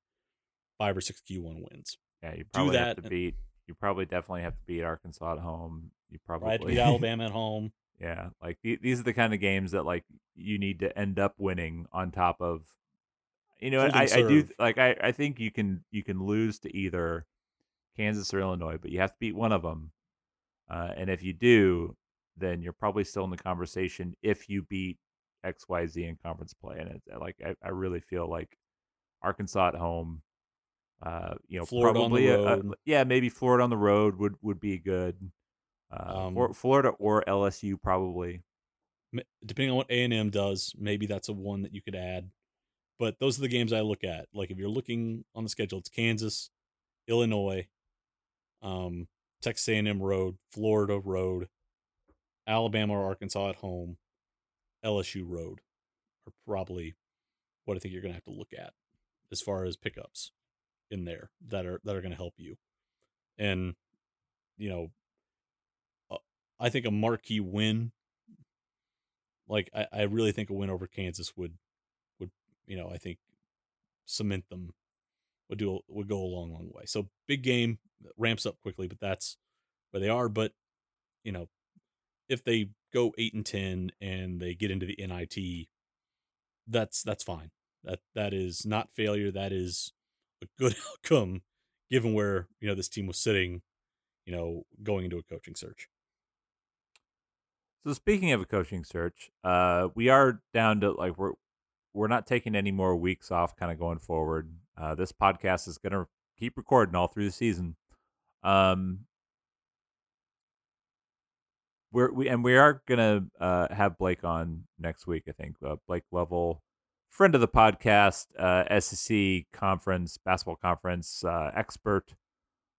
five or six Q1 wins. Yeah, you probably Do that. have to beat, you probably definitely have to beat Arkansas at home. You probably right, beat Alabama at home. Yeah, like these are the kind of games that like you need to end up winning on top of you know, I, I, do like I, I think you can you can lose to either Kansas or Illinois, but you have to beat one of them. Uh, and if you do, then you're probably still in the conversation if you beat X Y Z in conference play. And it's like I, I really feel like Arkansas at home, uh, you know, Florida probably a, a, yeah, maybe Florida on the road would would be good. Uh, um, Florida or LSU probably. Depending on what A and M does, maybe that's a one that you could add. But those are the games I look at. Like if you're looking on the schedule, it's Kansas, Illinois, um, Texas A&M road, Florida road, Alabama or Arkansas at home, LSU road are probably what I think you're going to have to look at as far as pickups in there that are that are going to help you. And you know, I think a marquee win like I, I really think a win over Kansas would would you know, I think cement them would do would go a long, long way. So big game ramps up quickly, but that's where they are. But you know, if they go eight and ten and they get into the NIT, that's that's fine. That that is not failure. That is a good outcome given where you know this team was sitting, you know, going into a coaching search. So speaking of a coaching search, uh, we are down to like we're we're not taking any more weeks off kind of going forward. Uh, this podcast is going to keep recording all through the season. Um, we're we and we are gonna uh, have Blake on next week. I think uh, Blake Level friend of the podcast, uh, SEC conference basketball conference uh, expert.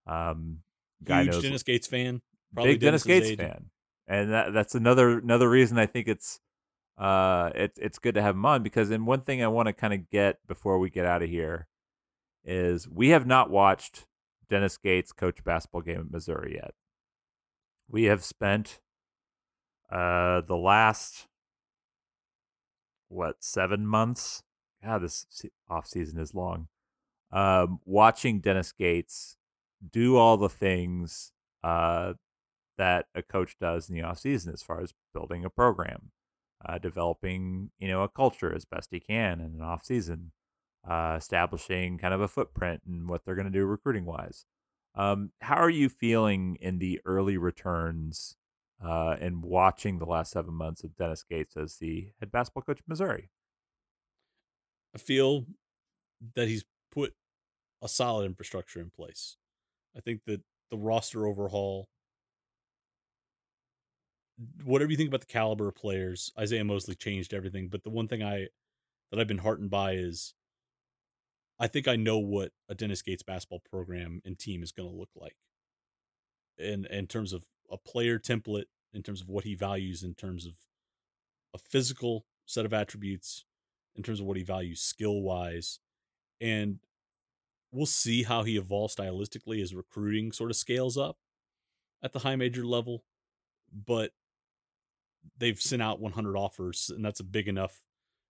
Um, guy Huge Dennis Gates fan. Probably big Dennis Gates age. fan, and that, that's another another reason I think it's uh it's it's good to have him on because and one thing I want to kind of get before we get out of here is we have not watched Dennis Gates coach basketball game at Missouri yet. We have spent uh the last what seven months? God, this off season is long. Um, watching Dennis Gates do all the things uh, that a coach does in the off season as far as building a program, uh, developing you know a culture as best he can in an off season, uh, establishing kind of a footprint and what they're going to do recruiting wise. Um, how are you feeling in the early returns uh, and watching the last seven months of Dennis Gates as the head basketball coach of Missouri? I feel that he's put a solid infrastructure in place. I think that the roster overhaul, whatever you think about the caliber of players, Isaiah Mosley changed everything. But the one thing I that I've been heartened by is I think I know what a Dennis Gates basketball program and team is going to look like. In in terms of a player template, in terms of what he values, in terms of a physical set of attributes, in terms of what he values skill wise. And we'll see how he evolves stylistically as recruiting sort of scales up at the high major level. But they've sent out 100 offers, and that's a big enough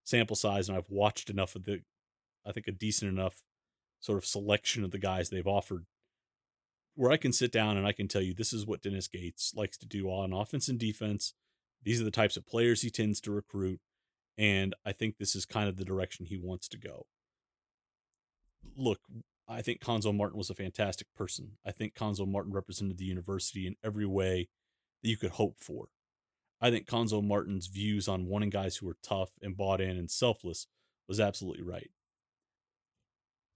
sample size. And I've watched enough of the, I think, a decent enough sort of selection of the guys they've offered where I can sit down and I can tell you this is what Dennis Gates likes to do on offense and defense. These are the types of players he tends to recruit. And I think this is kind of the direction he wants to go. Look, I think Cuonzo Martin was a fantastic person. I think Cuonzo Martin represented the university in every way that you could hope for. I think Cuonzo Martin's views on wanting guys who were tough and bought in and selfless was absolutely right.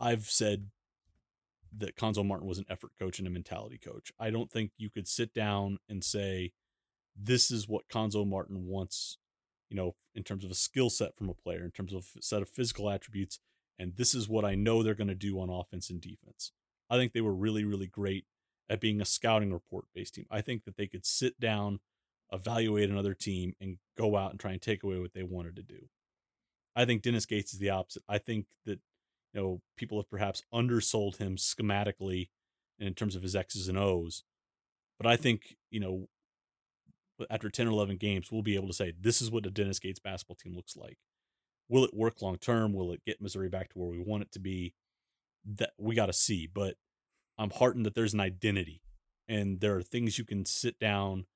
I've said that Cuonzo Martin was an effort coach and a mentality coach. I don't think you could sit down and say, this is what Cuonzo Martin wants, you know, in terms of a skill set from a player, in terms of a set of physical attributes, and this is what I know they're going to do on offense and defense. I think they were really, really great at being a scouting report based team. I think that they could sit down, evaluate another team, and go out and try and take away what they wanted to do. I think Dennis Gates is the opposite. I think that you know people have perhaps undersold him schematically and in terms of his X's and O's, but I think you know after 10 or 11 games, we'll be able to say this is what a Dennis Gates basketball team looks like. Will it work long term? Will it get Missouri back to where we want it to be? That we got to see. But I'm heartened that there's an identity and there are things you can sit down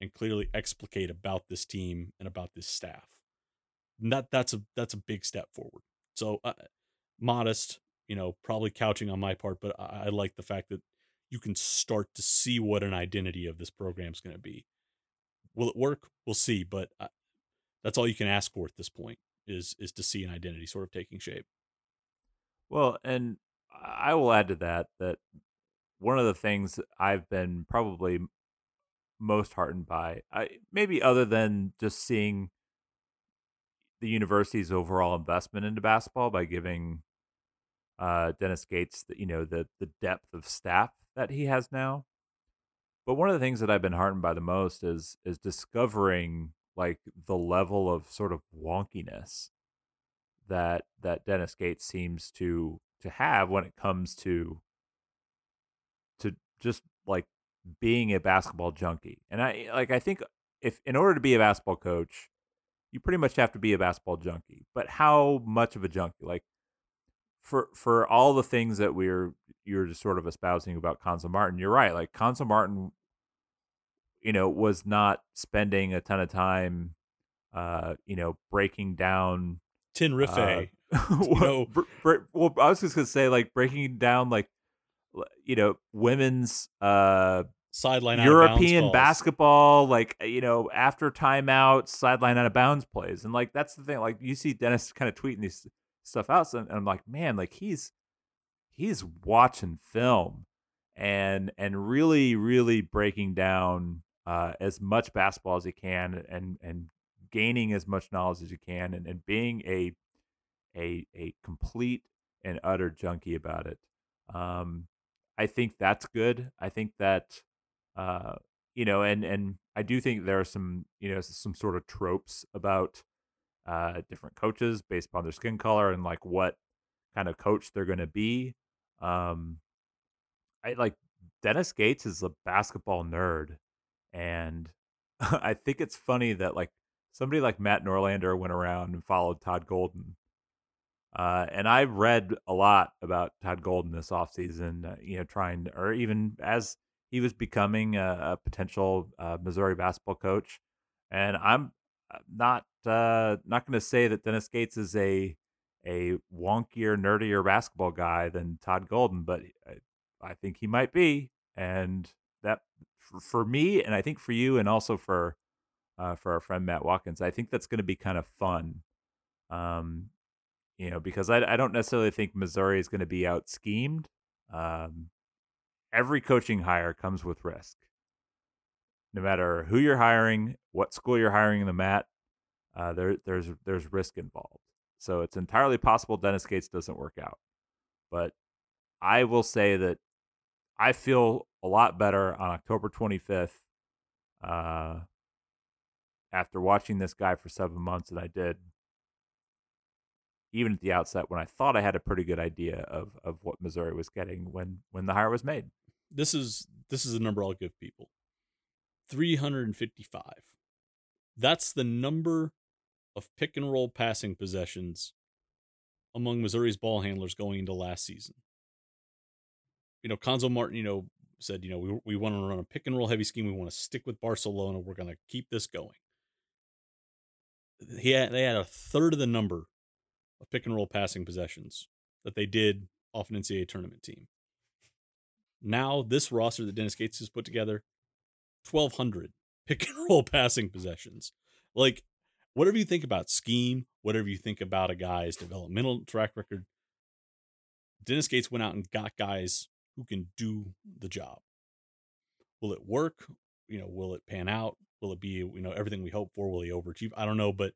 and clearly explicate about this team and about this staff. And that that's a that's a big step forward. So uh, modest, you know, probably couching on my part, but I, I like the fact that you can start to see what an identity of this program is going to be. Will it work? We'll see, but I, that's all you can ask for at this point is is to see an identity sort of taking shape. Well, and I will add to that that one of the things I've been probably most heartened by, I maybe other than just seeing the university's overall investment into basketball by giving uh, Dennis Gates, the, you know, the the depth of staff that he has now. But one of the things that I've been heartened by the most is is discovering like the level of sort of wonkiness that that Dennis Gates seems to to have when it comes to to just like being a basketball junkie. And I like I think if in order to be a basketball coach, you pretty much have to be a basketball junkie. But how much of a junkie? Like for for all the things that we're you're just sort of espousing about Cuonzo Martin, you're right. Like Cuonzo Martin, you know, was not spending a ton of time, uh, you know, breaking down Tin Rife. uh, you know, br- br- well, I was just gonna say like breaking down like you know women's uh sideline out of bounds European basketball, like uh, you know, after timeout, sideline out of bounds plays, and like that's the thing. Like you see Dennis kind of tweeting these stuff out, and I'm like, man, like he's he's watching film and and really really breaking down uh, as much basketball as he can, and and gaining as much knowledge as you can, and, and being a a a complete and utter junkie about it. Um, I think that's good. I think that uh, you know, and and I do think there are some you know some sort of tropes about uh, different coaches based upon their skin color and like what kind of coach they're going to be. Um, I like Dennis Gates is a basketball nerd, and I think it's funny that like somebody like Matt Norlander went around and followed Todd Golden. Uh, and I've read a lot about Todd Golden this offseason, uh, you know, trying to, or even as he was becoming a, a potential uh, Missouri basketball coach. And I'm uh, not uh, not going to say that Dennis Gates is a a wonkier, nerdier basketball guy than Todd Golden, but I, I think he might be. And that for, for, me, and I think for you, and also for uh, for our friend Matt Watkins, I think that's going to be kind of fun. Um, you know, because I, I don't necessarily think Missouri is going to be out schemed. Um, every coaching hire comes with risk. No matter who you're hiring, what school you're hiring them at, uh, there, there's there's risk involved. So it's entirely possible Dennis Gates doesn't work out. But I will say that I feel a lot better on October 25th uh, after watching this guy for seven months than I did even at the outset when I thought I had a pretty good idea of of what Missouri was getting when when the hire was made. This is this is a number I'll give people. 355. That's the number of pick and roll passing possessions among Missouri's ball handlers going into last season. You know, Cuonzo Martin, you know, said, you know, we, we want to run a pick and roll heavy scheme. We want to stick with Barcelona. We're going to keep this going. He had, they had a third of the number of pick and roll passing possessions that they did off an NCAA tournament team. Now, this roster that Dennis Gates has put together, 1,200 pick and roll passing possessions. Like, whatever you think about scheme, whatever you think about a guy's developmental track record, Dennis Gates went out and got guys who can do the job. Will it work? You know, will it pan out? Will it be, you know, everything we hope for? Will he overachieve? I don't know, but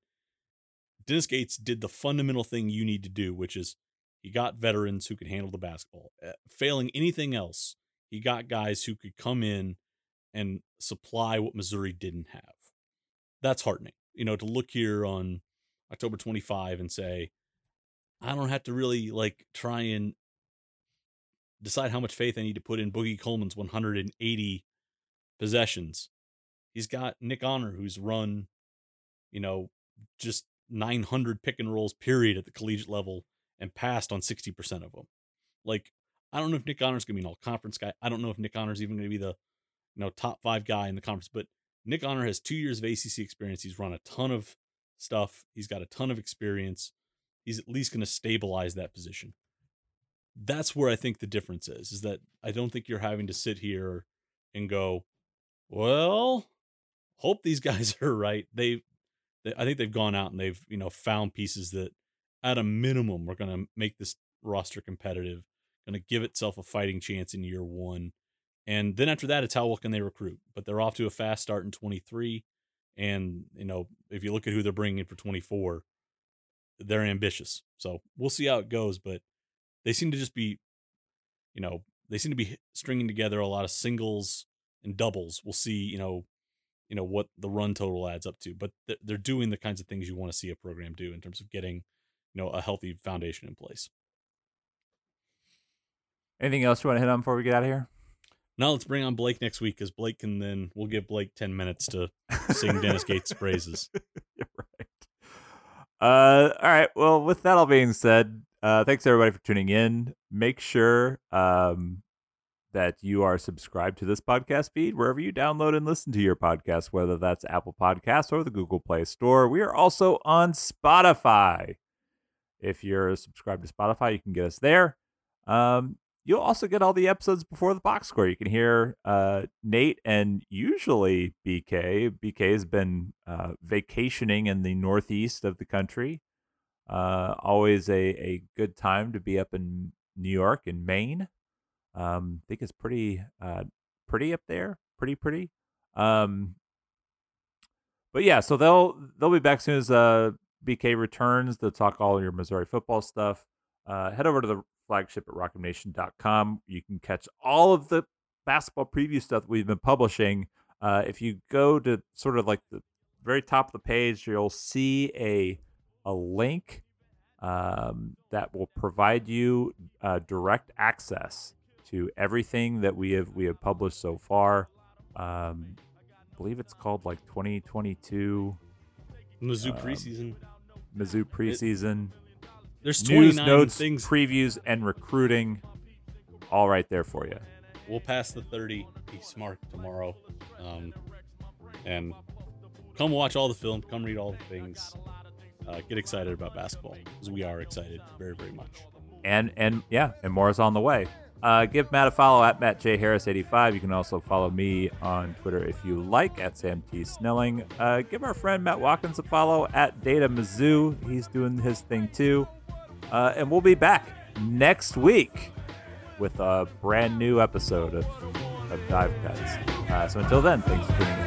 Dennis Gates did the fundamental thing you need to do, which is he got veterans who could handle the basketball. Uh, failing anything else, he got guys who could come in and supply what Missouri didn't have. That's heartening. You know, to look here on October 25 and say, I don't have to really like try and decide how much faith I need to put in Boogie Coleman's 180 possessions. He's got Nick Honor, who's run, you know, just 900 pick and rolls period at the collegiate level and passed on 60% of them. Like, I don't know if Nick Honor's going to be an all conference guy. I don't know if Nick Honor's even going to be the, you know, top five guy in the conference, but Nick Honor has two years of ACC experience. He's run a ton of stuff. He's got a ton of experience. He's at least going to stabilize that position. That's where I think the difference is, is that I don't think you're having to sit here and go, well, hope these guys are right. They I think they've gone out and they've you know found pieces that at a minimum are going to make this roster competitive, going to give itself a fighting chance in year one, and then after that, it's how well can they recruit. But they're off to a fast start in 23, and you know if you look at who they're bringing in for 24, they're ambitious. So we'll see how it goes, but they seem to just be, you know, they seem to be stringing together a lot of singles and doubles. We'll see, you know, you know what the run total adds up to but they're doing the kinds of things you want to see a program do in terms of getting you know a healthy foundation in place. Anything else you want to hit on before we get out of here? Now let's bring on blake next week because blake can then we'll give blake 10 minutes to sing dennis gates praises. You're right. Uh all right well with that all being said uh thanks everybody for tuning in. Make sure um that you are subscribed to this podcast feed wherever you download and listen to your podcast, whether that's Apple Podcasts or the Google Play Store. We are also on Spotify. If you're subscribed to Spotify, you can get us there. Um, you'll also get all the episodes before the box score. You can hear uh, Nate and usually BK. BK has been uh, vacationing in the northeast of the country. Uh, always a, a good time to be up in New York and Maine. Um, I think it's pretty uh, pretty up there, pretty pretty. Um, but yeah, so they'll they'll be back soon as uh, BK returns They'll talk all your Missouri football stuff. Uh, head over to the flagship at rockmnation.com. You can catch all of the basketball preview stuff we've been publishing. Uh, if you go to sort of like the very top of the page, you'll see a a link um, that will provide you uh, direct access to everything that we have we have published so far. Um, I believe it's called like 2022 Mizzou Um, preseason. Mizzou preseason There's news, notes, things. previews, and recruiting, all right there for you. we'll pass the 30 be smart tomorrow um, and come watch all the film come read all the things uh, get excited about basketball because we are excited very very much and and yeah, and more is on the way. Uh, give Matt a follow at Matt J Harris eighty five. You can also follow me on Twitter if you like at Sam T Snelling. Uh, give our friend Matt Watkins a follow at Data Mizzou. He's doing his thing too. Uh, and we'll be back next week with a brand new episode of, of Dive Cuts. Uh, so until then, thanks for tuning in.